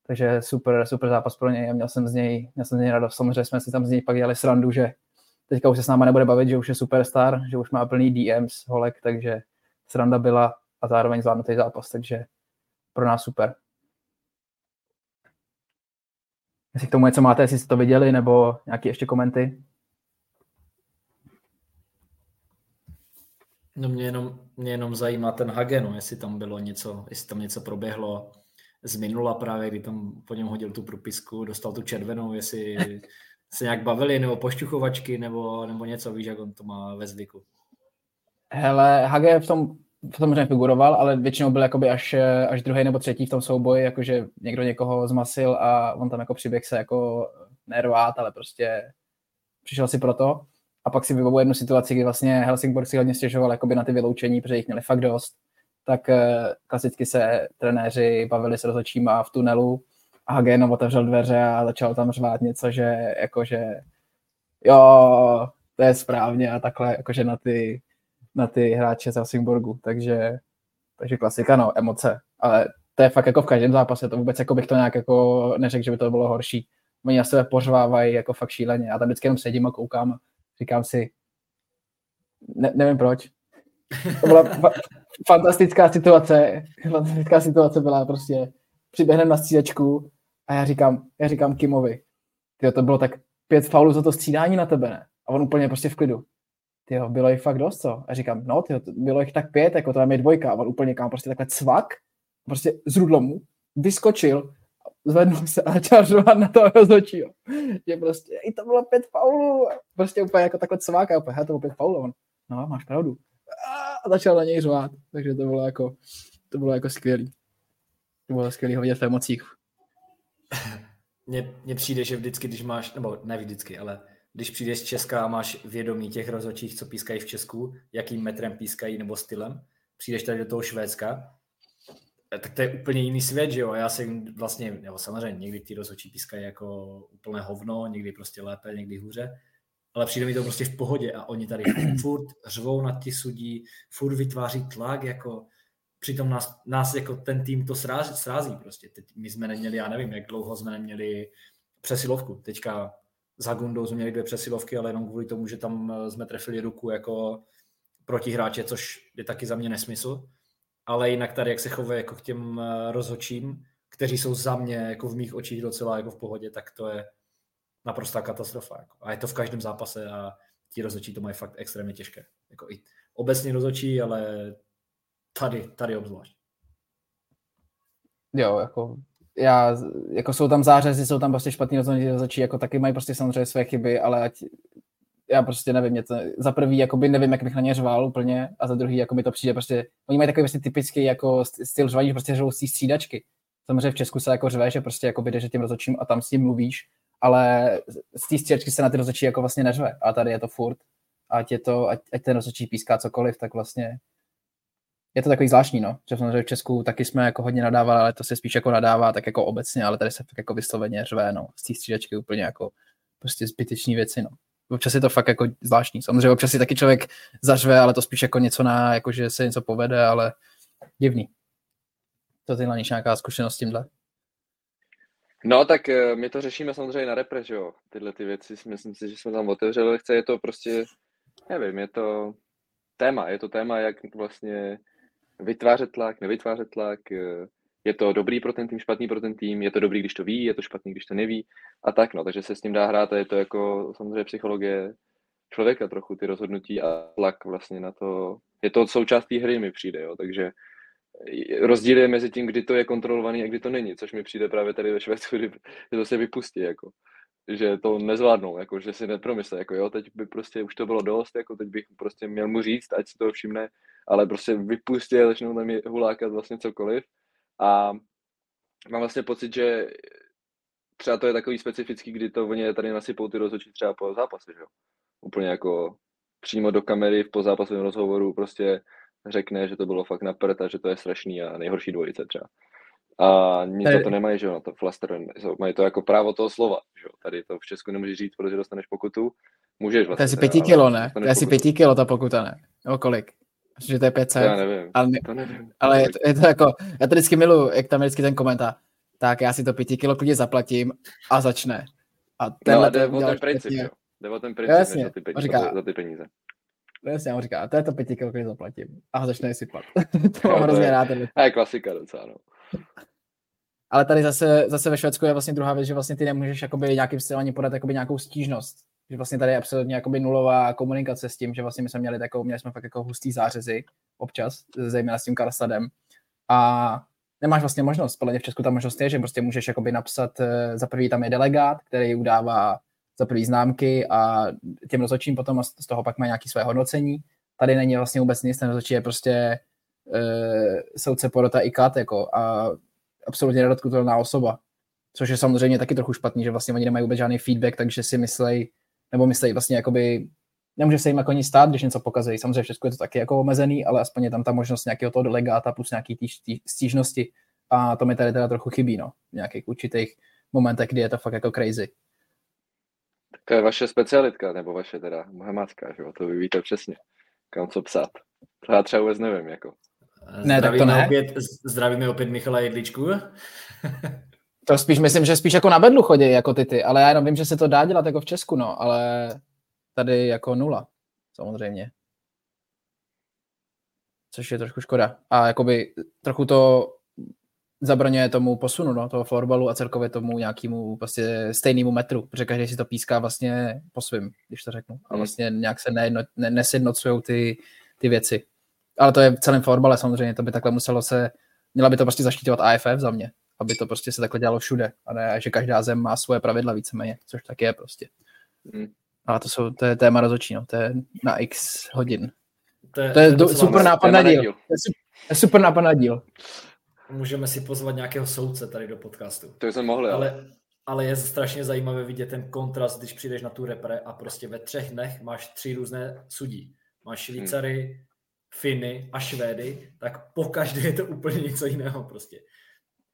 takže super, super zápas pro něj a měl jsem z něj, měl jsem z něj radost. Samozřejmě jsme si tam z něj pak dělali srandu, že teďka už se s náma nebude bavit, že už je superstar, že už má plný DMs, holek, takže sranda byla a zároveň zvládnutý zápas, takže pro nás super. Jestli k tomu něco máte, jestli jste to viděli, nebo nějaké ještě komenty? No mě jenom, mě jenom zajímá ten Hagen, no, jestli tam bylo něco, jestli tam něco proběhlo z minula právě, kdy tam po něm hodil tu propisku, dostal tu červenou, jestli se nějak bavili, nebo pošťuchovačky, nebo, nebo něco, víš, jak on to má ve zvyku. Hele, Hage v tom samozřejmě figuroval, ale většinou byl jakoby až, až druhý nebo třetí v tom souboji, jakože někdo někoho zmasil a on tam jako přiběh se jako nervát, ale prostě přišel si proto. A pak si vybavu jednu situaci, kdy vlastně Helsingborg si hodně stěžoval jakoby na ty vyloučení, protože jich měli fakt dost. Tak eh, klasicky se trenéři bavili s rozhodčíma v tunelu a Hagen otevřel dveře a začal tam řvát něco, že jakože jo, to je správně a takhle jakože na ty na ty hráče z Helsingborgu, takže, takže klasika, no, emoce, ale to je fakt jako v každém zápase, to vůbec jako bych to nějak jako neřekl, že by to bylo horší. Oni na sebe pořvávají jako fakt šíleně. Já tam vždycky jenom sedím a koukám a říkám si, ne, nevím proč. To byla fa- fantastická situace. Fantastická situace byla prostě, přiběhneme na střídačku a já říkám, já říkám Kimovi, tyjo, to bylo tak pět faulů za to střídání na tebe, ne? A on úplně prostě v klidu tyjo, bylo jich fakt dost, co? A říkám, no, tyjo, bylo jich tak pět, jako to je dvojka, a on úplně kam prostě takhle cvak, prostě z rudlomu, vyskočil, zvednul se a začal řovat na toho rozhodčího. Že prostě, i to bylo pět faulů, prostě úplně jako takhle cvak, a úplně, to bylo pět faulů, on, no, máš pravdu. A začal na něj řovat, takže to bylo jako, to bylo jako skvělý. To bylo skvělý hodně v emocích. Mně přijde, že vždycky, když máš, nebo ne vždycky, ale když přijdeš z Česka a máš vědomí těch rozhodčích, co pískají v Česku, jakým metrem pískají nebo stylem, přijdeš tady do toho Švédska, tak to je úplně jiný svět, že jo? Já jsem vlastně, nebo samozřejmě někdy ty rozhodčí pískají jako úplné hovno, někdy prostě lépe, někdy hůře, ale přijde mi to prostě v pohodě a oni tady furt řvou na ti sudí, furt vytváří tlak, jako přitom nás, nás jako ten tým to srází, srází prostě. Teď my jsme neměli, já nevím, jak dlouho jsme neměli přesilovku. Teďka za Gundou jsme měli dvě přesilovky, ale jenom kvůli tomu, že tam eh, jsme trefili ruku jako protihráče, což je taky za mě nesmysl. Ale jinak tady, jak se chovají jako k těm eh, rozhočím, kteří jsou za mě jako v mých očích docela jako v pohodě, tak to je naprostá katastrofa. Jako. A je to v každém zápase a ti rozhodčí to mají fakt extrémně těžké. Jako i obecně rozhodčí, ale tady, tady obzvlášť. Jo, jako já, jako jsou tam zářezy, jsou tam prostě špatný rozhodnutí rozhodčí, jako taky mají prostě samozřejmě své chyby, ale ať, já prostě nevím, mě to, za prvý jakoby nevím, jak bych na ně řval úplně a za druhý jako mi to přijde prostě, oni mají takový prostě typický jako styl řvaní, prostě řvou z střídačky. Samozřejmě v Česku se jako řve, že prostě jako jdeš tím rozhodčím a tam s ním mluvíš, ale z té střídačky se na ty rozhodčí jako vlastně neřve a tady je to furt, ať je to, ať, ať ten rozhodčí píská cokoliv, tak vlastně je to takový zvláštní, no, že samozřejmě v Česku taky jsme jako hodně nadávali, ale to se spíš jako nadává tak jako obecně, ale tady se fakt jako vysloveně řve, no, z té střídačky úplně jako prostě zbytečný věci, no. Občas je to fakt jako zvláštní. Samozřejmě občas si taky člověk zařve, ale to spíš jako něco na, jako že se něco povede, ale divný. To ty máš nějaká zkušenost s tímhle? No, tak eh, my to řešíme samozřejmě na repre, že jo, tyhle ty věci, myslím si, že jsme tam otevřeli, chce je to prostě, nevím, je to téma, je to téma, jak vlastně vytvářet tlak, nevytvářet tlak, eh, je to dobrý pro ten tým, špatný pro ten tým, je to dobrý, když to ví, je to špatný, když to neví. A tak, no, takže se s tím dá hrát a je to jako samozřejmě psychologie člověka trochu, ty rozhodnutí a tlak vlastně na to. Je to součást té hry mi přijde, jo, takže rozdíl je mezi tím, kdy to je kontrolovaný a kdy to není, což mi přijde právě tady ve Švédsku, kdy to se vypustí, jako že to nezvládnou, jako, že si nepromyslí, jako jo, teď by prostě už to bylo dost, jako teď bych prostě měl mu říct, ať si to všimne, ale prostě vypustí, začnou tam hulákat vlastně cokoliv a mám vlastně pocit, že třeba to je takový specifický, kdy to oni tady nasypou ty rozhodčí třeba po zápase, že jo. Úplně jako přímo do kamery v pozápasovém rozhovoru prostě řekne, že to bylo fakt na prd a že to je strašný a nejhorší dvojice třeba. A nic tady... za to nemají, že jo, na to flaster, mají to jako právo toho slova, že jo. Tady to v Česku nemůžeš říct, protože dostaneš pokutu, můžeš vlastně. To je asi pěti kilo, ne? To je asi pěti kilo ta pokuta, ne? Nebo kolik? Myslím, že to je 500. Já nevím, ale, to nevím. Ale je to, je to jako, já to vždycky miluji, jak tam je vždycky ten komentář, tak já si to pěti kilo klidně zaplatím a začne. A tenhle no, jde o ten princip, jo. Jde o ten princip, jasně, za, ty peníze, říká, za ty peníze. No jasně, on říká, to je to pěti kilo, klidně zaplatím. A začne sypat. to mám no, hrozně rád. A je klasika docela, no. Ale tady zase, zase ve Švédsku je vlastně druhá věc, že vlastně ty nemůžeš jakoby nějakým stylem ani podat jakoby nějakou stížnost. Že vlastně tady je absolutně jakoby nulová komunikace s tím, že vlastně my jsme měli takovou, měli jsme fakt jako hustý zářezy občas, zejména s tím Karstadem. A nemáš vlastně možnost, podle mě v Česku ta možnost je, že prostě můžeš jakoby napsat, eh, za prvý tam je delegát, který udává za prvý známky a těm rozhodčím potom z toho pak má nějaké své hodnocení. Tady není vlastně vůbec nic, ten rozhodčí je prostě uh, soudce porota i kat, jako, a absolutně nedotknutelná osoba. Což je samozřejmě taky trochu špatný, že vlastně oni nemají vůbec žádný feedback, takže si myslej, nebo myslej vlastně jakoby, nemůže se jim jako nic stát, když něco pokazují. Samozřejmě v Česku je to taky jako omezený, ale aspoň je tam ta možnost nějakého toho delegáta plus nějaký tý, tý, stížnosti. A to mi tady teda trochu chybí, no. V nějakých určitých momentech, kdy je to fakt jako crazy. To je vaše specialitka, nebo vaše teda hemácká, že jo? To vy víte přesně, kam co psát. To já třeba vůbec nevím, jako. Ne, tak to ne. Opět, zdravíme opět Michala Jedličku. to spíš myslím, že spíš jako na bedlu chodí jako ty ty, ale já jenom vím, že se to dá dělat jako v Česku, no, ale tady jako nula, samozřejmě. Což je trošku škoda. A jakoby trochu to zabraňuje tomu posunu, no, toho florbalu a celkově tomu nějakému prostě stejnému metru, protože každý si to píská vlastně po svým, když to řeknu. A hmm. vlastně nějak se nejedno, ne, nesednocují ty, ty věci ale to je v celém fotbale samozřejmě, to by takhle muselo se, měla by to prostě zaštítovat AFF za mě, aby to prostě se takhle dělalo všude, a ne, že každá zem má svoje pravidla víceméně, což tak je prostě. Mm. Ale to, jsou, to je téma rozočí, no. to je na x hodin. To je, to je do, super nápad na díl. To je, to je super nápad na díl. Můžeme si pozvat nějakého soudce tady do podcastu. To jsme mohli, ale, ale je strašně zajímavé vidět ten kontrast, když přijdeš na tu repre a prostě ve třech dnech máš tři různé sudí. Máš Švýcary, hmm. Finy a Švédy, tak po každé je to úplně něco jiného prostě.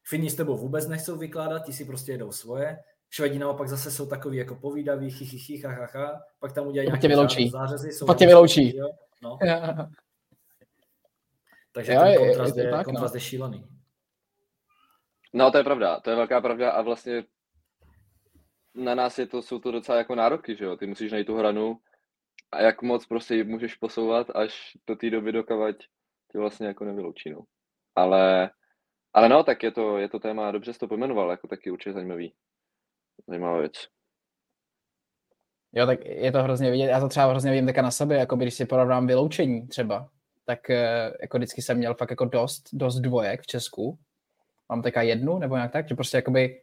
Fini s tebou vůbec nechcou vykládat, ti si prostě jedou svoje. Švedi naopak zase jsou takový jako povídaví, chy, ha, ha, ha. pak tam udělají nějaké vyloučí. zářezy. Jsou pak tě vyloučí. Jo? No. Takže jo, ten kontrast, je, je, je, kontrast no. je šílený. No, to je pravda, to je velká pravda a vlastně na nás je to, jsou to docela jako nároky, že jo, ty musíš najít tu hranu, a jak moc prostě ji můžeš posouvat až do té doby, dokavať tě vlastně jako nevyloučí, no. Ale, ale no, tak je to, je to téma, dobře jsi to pojmenoval, jako taky určitě zajímavý, zajímavá věc. Jo, tak je to hrozně vidět, já to třeba hrozně vidím teďka na sebe, jako když si porovnám vyloučení třeba, tak eh, jako vždycky jsem měl fakt jako dost, dost dvojek v Česku. Mám teďka jednu, nebo nějak tak, že prostě jakoby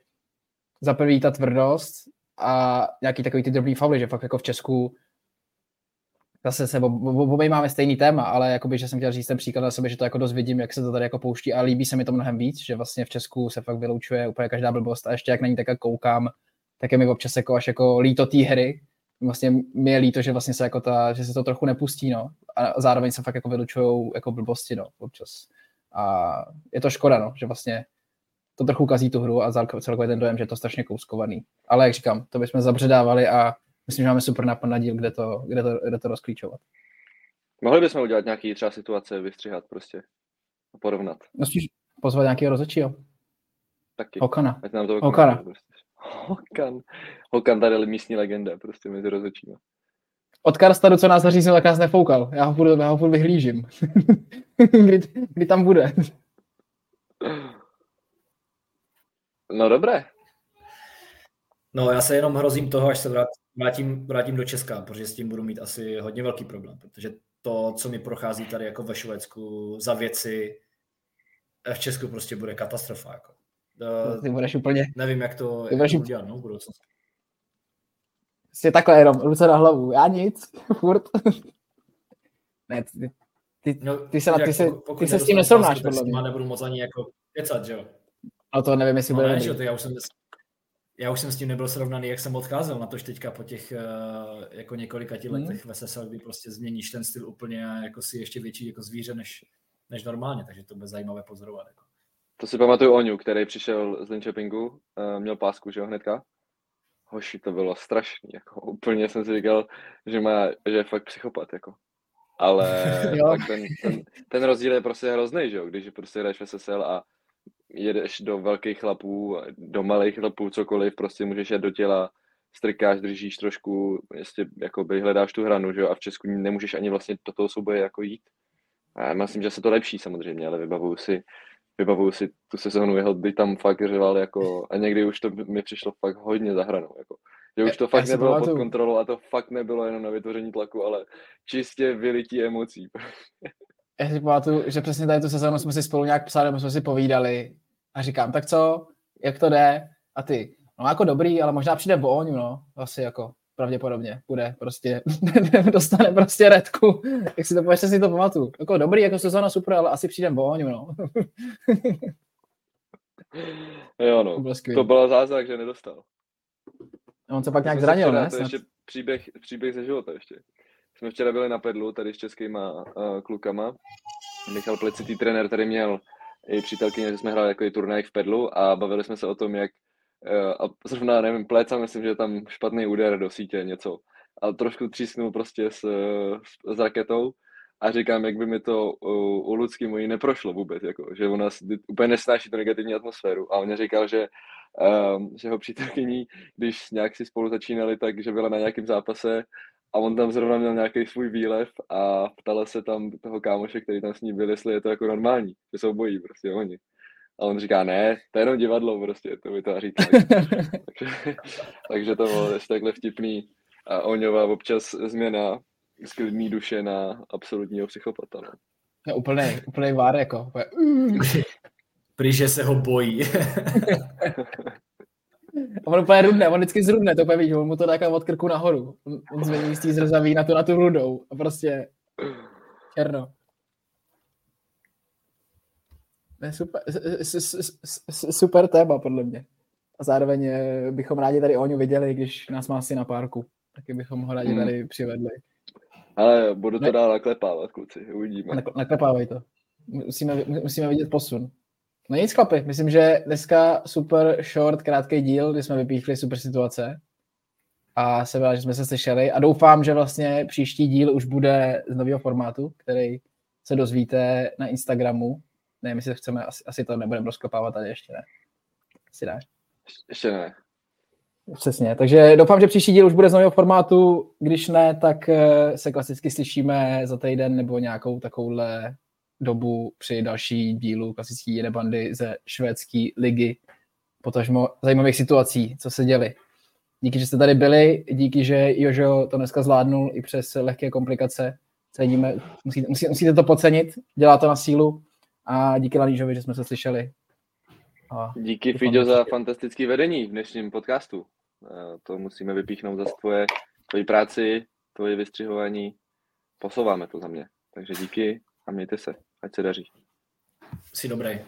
za prvý ta tvrdost a nějaký takový ty drobný fauly, že fakt jako v Česku zase se máme stejný téma, ale jakoby, že jsem chtěl říct ten příklad na sebe, že to jako dost vidím, jak se to tady jako pouští a líbí se mi to mnohem víc, že vlastně v Česku se fakt vyloučuje úplně každá blbost a ještě jak na ní tak koukám, tak je mi občas jako až jako líto té hry, vlastně mi je líto, že vlastně se jako ta, že se to trochu nepustí, no. A zároveň se fakt jako vylučují jako blbosti, no, občas. A je to škoda, no, že vlastně to trochu kazí tu hru a celkově ten dojem, že je to strašně kouskovaný. Ale jak říkám, to bychom zabředávali a myslím, že máme super nápad na díl, kde to, kde to, kde to rozklíčovat. Mohli bychom udělat nějaký třeba situace, vystřihat prostě a porovnat. No spíš pozvat nějakého rozhodčího. Taky. Hokana. Ať nám to Hokana. Prostě. Hokan. Hokan tady je místní legenda prostě mezi rozhodčími. Od Karstadu, co nás zaříznil, tak nás nefoukal. Já ho furt, já ho furt vyhlížím. kdy, kdy, tam bude. No dobré, No, já se jenom hrozím toho, až se vrátím, vrátím do Česka, protože s tím budu mít asi hodně velký problém, protože to, co mi prochází tady jako ve Švédsku za věci, v Česku prostě bude katastrofa. Jako. Uh, ty budeš úplně... Nevím, jak to, jak budeš... to udělat no, v budoucnosti. Jsi takhle jenom, ruce na hlavu. Já nic, furt. ne, ty, ty, no, ty, se, ty, se, ty se s tím nesrovnáš, podle mě. nebudu moc ani jako kecat, že jo? A to nevím, jestli no, bude ne, že, já už jsem já už jsem s tím nebyl srovnaný, jak jsem odcházel na tož teďka po těch uh, jako několika těch hmm. letech v SSL, kdy prostě změníš ten styl úplně a jako si ještě větší jako zvíře než, než normálně, takže to bude zajímavé pozorovat. Jako. To si pamatuju Oňu, který přišel z Linköpingu, uh, měl pásku, že jo, hnedka. Hoši, to bylo strašný, jako úplně jsem si říkal, že, má, že je fakt psychopat, jako. Ale ten, ten, ten, rozdíl je prostě hrozný, že jo, když prostě jdeš v SSL a jedeš do velkých chlapů, do malých chlapů, cokoliv, prostě můžeš jít do těla, strkáš, držíš trošku, jestli jakoby hledáš tu hranu, že jo, a v Česku nemůžeš ani vlastně do toho souboje jako jít. A já myslím, že se to lepší samozřejmě, ale vybavuju si, vybavuju si tu sezónu jeho, by tam fakt řeval jako, a někdy už to mi přišlo fakt hodně za hranou, jako. Že už to fakt já nebylo pod kontrolou a to fakt nebylo jenom na vytvoření tlaku, ale čistě vylití emocí. já si pamatuju, že přesně tady tu sezónu jsme si spolu nějak psali, jsme si povídali a říkám, tak co, jak to jde? A ty, no jako dobrý, ale možná přijde Boňu, no, asi jako pravděpodobně bude prostě, dostane prostě redku, jak si to ještě si to pamatuju. Jako dobrý, jako sezóna super, ale asi přijde Boňu, no. jo, no, to, to byl zázrak, že nedostal. On se pak nějak zranil, ne? To ještě příběh, příběh ze života ještě jsme včera byli na pedlu tady s českýma uh, klukama. Michal Plecitý trenér tady měl i přítelkyně, že jsme hráli jako turnaj v pedlu a bavili jsme se o tom, jak uh, a zrovna, nevím, Pleca, myslím, že tam špatný úder do sítě, něco. A trošku třísknul prostě s, s, s raketou a říkám, jak by mi to u, u Lucky mojí neprošlo vůbec, jako, že ona úplně nesnáší tu negativní atmosféru. A on říkal, že, um, že ho přítelkyní, když nějak si spolu začínali, tak že byla na nějakém zápase a on tam zrovna měl nějaký svůj výlev a ptala se tam toho kámoše, který tam s ní byl, jestli je to jako normální, že jsou bojí prostě oni. A on říká, ne, to je jenom divadlo prostě, to říká. takže, takže to bylo ještě takhle vtipný. A Oňová občas změna z klidný duše na absolutního psychopata. No. Je úplný, úplný vár, jako. Prý, že se ho bojí. on úplně rudne, on vždycky zrudne, to úplně on mu to dá od krku nahoru. On, změní z té zrzaví na tu, na tu rudou a prostě černo. Ne, super, super téma, podle mě. A zároveň eh, bychom rádi tady Oňu viděli, když nás má asi na párku. Taky bychom ho rádi hmm. tady přivedli. Ale budu to ne, dál naklepávat, kluci, uvidíme. Naklepávej to. Musíme, musíme vidět posun. No nic chlapi, myslím, že dneska super short, krátký díl, kdy jsme vypíchli super situace a jsem rád, že jsme se slyšeli a doufám, že vlastně příští díl už bude z nového formátu, který se dozvíte na Instagramu. Ne, my si chceme, asi, asi to nebudeme rozkopávat tady ještě, ne? Asi ne. Ještě ne. Přesně, takže doufám, že příští díl už bude z nového formátu, když ne, tak eh, se klasicky slyšíme za týden nebo nějakou takovouhle dobu při další dílu klasické jedebandy ze švédské ligy, potažmo zajímavých situací, co se děli. Díky, že jste tady byli, díky, že Jožo to dneska zvládnul i přes lehké komplikace. Ceníme, musíte, musíte, musíte to pocenit, dělá to na sílu a díky Lanížovi, že jsme se slyšeli. A díky Fidio za fantastické vedení v dnešním podcastu. To musíme vypíchnout za tvoje, tvoji práci, tvoje vystřihování. Posouváme to za mě. Takže díky a mějte se. Ať se daří. Jsi dobrý.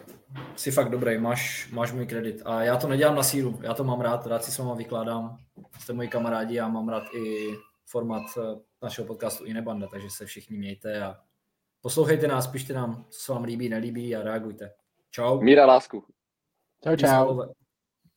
Jsi fakt dobrý, máš, máš můj kredit. A já to nedělám na sílu, já to mám rád, rád si s váma vykládám. Jste moji kamarádi a mám rád i format eh, našeho podcastu Inebanda, takže se všichni mějte a poslouchejte nás, pište nám, co se vám líbí, nelíbí a reagujte. Čau. Míra lásku. Čau, čau.